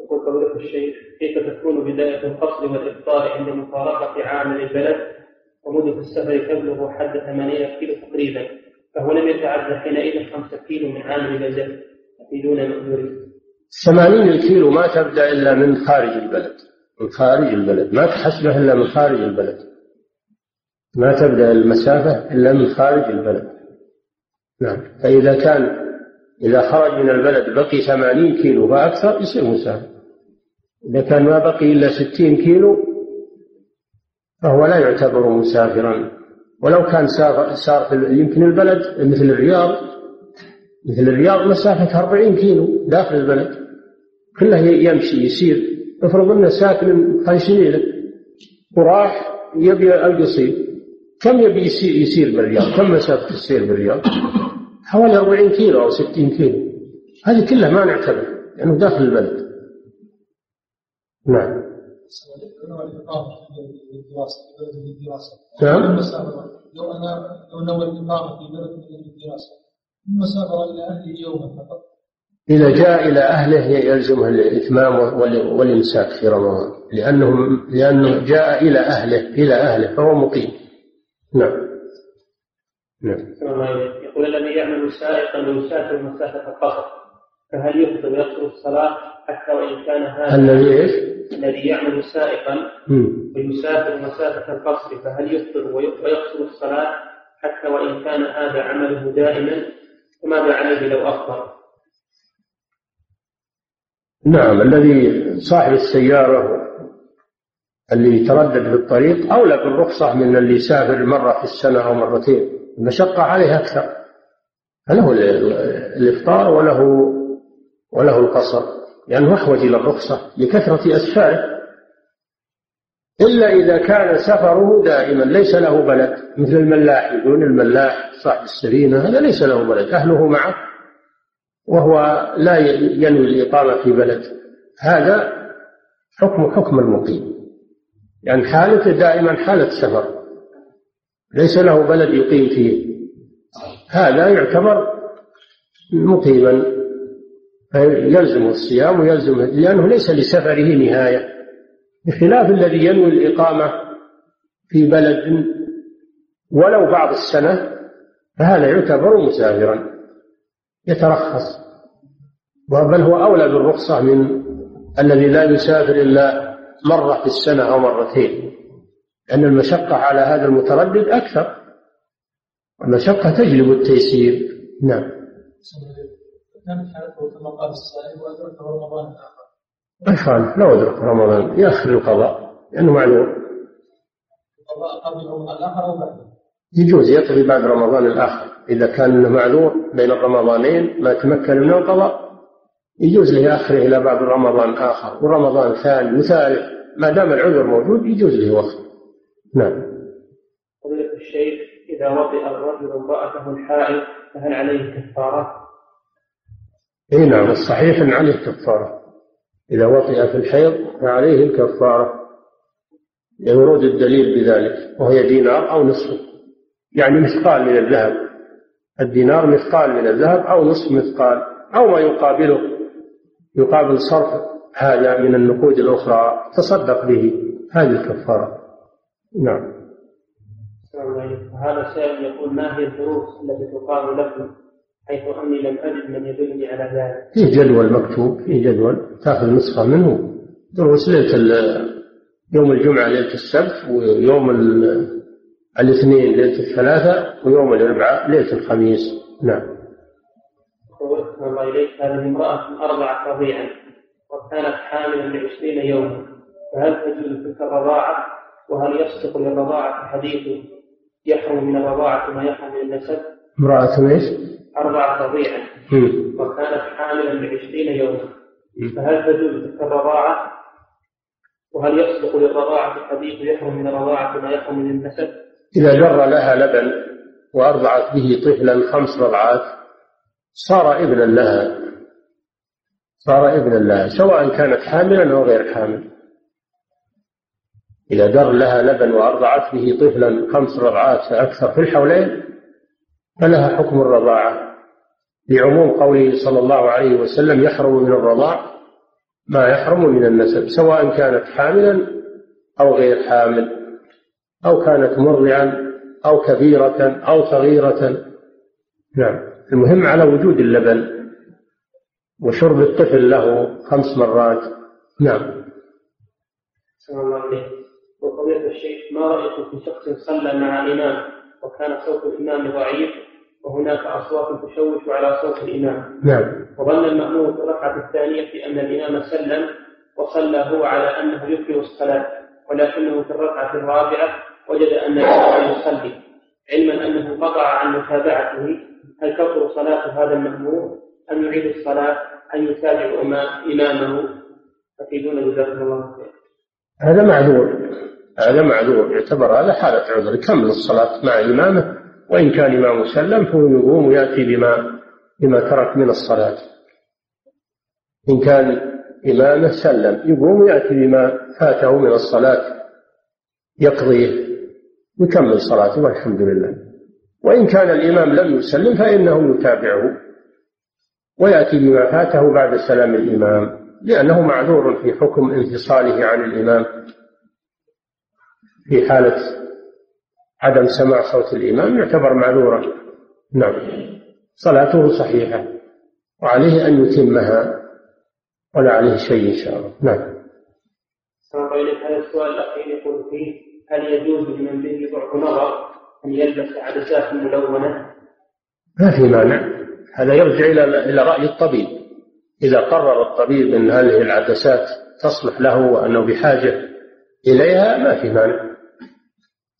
يقول فضيلة الشيخ كيف تكون بداية القصر والإفطار عند مفارقة عامل البلد ومدة السفر تبلغ حد ثمانية كيلو تقريبا فهو لم يتعدى حينئذ خمسة كيلو من عامل البلد يفيدون مأجورين ثمانين الكيلو ما تبدأ إلا من خارج البلد. من خارج البلد. ما تحسبه إلا من خارج البلد. ما تبدأ المسافة إلا من خارج البلد. نعم. فإذا كان إذا خرج من البلد بقي ثمانين كيلو فأكثر يصير مسافر. إذا كان ما بقي إلا ستين كيلو فهو لا يعتبر مسافرا. ولو كان صار في يمكن البلد مثل الرياض مثل الرياض مسافة 40 كيلو داخل البلد. كله يمشي يسير. افرض أنه ساكن خيشنيله وراح يبي القصير كم يبي يسير, يسير بالرياض؟ كم مسافة السير بالرياض؟ حوالي 40 كيلو أو 60 كيلو. هذه كلها ما نعتبر لأنه داخل البلد. نعم. نعم. لو أنا لو نوى الاقامه في بلد الدراسة ثم سافر إلى اهله يوما فقط. إذا جاء إلى أهله يلزمه الإتمام والإمساك في رمضان لأنه لأنه جاء إلى أهله إلى أهله فهو مقيم. نعم. نعم. يقول الذي يعمل سائقا ويسافر مسافة القصر فهل يفطر ويقصر الصلاة حتى وإن كان هذا؟ الذي إيش؟ الذي يعمل سائقا ويسافر مسافة القصر فهل يفطر ويقصر الصلاة حتى وإن كان هذا عمله دائما؟ فماذا عليه لو أخطر؟ نعم الذي صاحب السيارة اللي يتردد في الطريق أولى بالرخصة من اللي يسافر مرة في السنة أو مرتين. المشقة عليه أكثر. فله الإفطار وله وله القصر. لأنه أحوج إلى الرخصة لكثرة أسفاره. إلا إذا كان سفره دائما ليس له بلد. مثل الملاح يقولون الملاح صاحب السفينة هذا ليس له بلد أهله معه وهو لا ينوي الإقامة في بلد. هذا حكم حكم المقيم. يعني حالته دائما حالة سفر. ليس له بلد يقيم فيه. هذا يعتبر مقيما. يلزم الصيام ويلزم لأنه ليس لسفره نهاية. بخلاف الذي ينوي الإقامة في بلد ولو بعض السنة فهذا يعتبر مسافرا يترخص. بل هو أولى بالرخصة من الذي لا يسافر إلا مرة في السنة أو مرتين. لأن المشقة على هذا المتردد أكثر. المشقة تجلب التيسير. نعم. كانت حالته كما قال السائل وأدركه رمضان آخر لو أدرك رمضان. يأخر القضاء. لأنه معلوم. يجوز. يقضي بعد رمضان الآخر. إذا كان معذور بين الرمضانين ما تمكن من القضاء. يجوز له يأخره إلى بعد رمضان آخر. ورمضان ثاني وثالث. ما دام العذر موجود يجوز له وقت. نعم. الشيخ إذا وطئ الرجل امرأته الحائض فهل عليه كفارة؟ اي نعم. الصحيح إن عليه كفارة. إذا وطئ في الحيض فعليه الكفارة لورود الدليل بذلك وهي دينار أو نصفه يعني مثقال من الذهب. الدينار مثقال من الذهب أو نصف مثقال أو ما يقابله. يقابل صرف هذا من النقود الأخرى. تصدق به. هذه الكفارة. نعم. هذا السائل يقول ما هي الدروس التي تقام لكم؟ حيث أني لم أجد من يدلني على ذلك. في جدول مكتوب في جدول تأخذ نسخة منه. دروس ليلة يوم الجمعة ليلة السبت ويوم الاثنين ليلة الثلاثاء ويوم الأربعاء ليلة الخميس. نعم. الله إليك هذه امرأة أرضعت رضيعا وكانت حاملا لعشرين يوما. فهل تجوز تلك الرضاعة؟ وهل يصدق للرضاعة حديث يحرم من الرضاعة ما يحرم من النسب؟ امرأة إيش؟ أربعة رضيعا وكانت حاملا بعشرين يوما. فهل تجوز الرضاعة؟ وهل يصدق للرضاعة حديث يحرم من الرضاعة ما يحرم من النسب؟ إذا جر لها لبن وأرضعت به طفلا خمس رضعات صار ابنا لها. صار ابنا لها سواء كانت حاملا أو غير حامل. إذا در لها لبن وأرضعت به طفلا خمس رضعات فأكثر في الحولين فلها حكم الرضاعة. لعموم قوله صلى الله عليه وسلم يحرم من الرضاع ما يحرم من النسب سواء كانت حاملا أو غير حامل أو كانت مرضعا أو كبيرة أو صغيرة. نعم. المهم على وجود اللبن وشرب الطفل له خمس مرات. نعم. وقضية الشيخ ما رأيكم في شخص صلى مع إمام وكان صوت الإمام ضعيف؟ وهناك أصوات تشوش على صوت الإمام. نعم. وظن المأموم في الركعة الثانية أن الإمام سلم وصلى هو على أنه يكره الصلاة ولكنه في الركعة الرابعة وجد أن الإمام يصلي. علما أنه قطع عن متابعته هل تبطل صلاة هذا المأموم أم يعيد الصلاة أن يتابع إمامه. أفيدونا جزاكم الله خير هذا معذور. هذا معذور. يعتبر هذا حالة عذر. يكمل الصلاة مع إمامه؟ وإن كان إمامه سلم فهو يقوم ويأتي بما بما ترك من الصلاة. إن كان إمامه سلم يقوم ويأتي بما فاته من الصلاة يقضيه ويكمل صلاته والحمد لله. وإن كان الإمام لم يسلم فإنه يتابعه ويأتي بما فاته بعد سلام الإمام لأنه معذور في حكم انفصاله عن الإمام في حالة عدم سماع صوت الإمام يعتبر معذورا. نعم. صلاته صحيحة. وعليه أن يتمها. ولا عليه شيء إن شاء الله. نعم. هذا السؤال الأخير يقول فيه هل يجوز لمن به ضعف نظر أن يلبس عدسات ملونة؟ ما في مانع. هذا يرجع إلى إلى رأي الطبيب. إذا قرر الطبيب أن هذه العدسات تصلح له وأنه بحاجة إليها ما في مانع.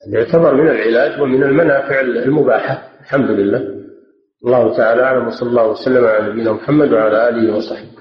يعتبر من العلاج ومن المنافع المباحة. الحمد لله. الله تعالى أعلم وصلى الله وسلم على نبينا محمد وعلى آله وصحبه.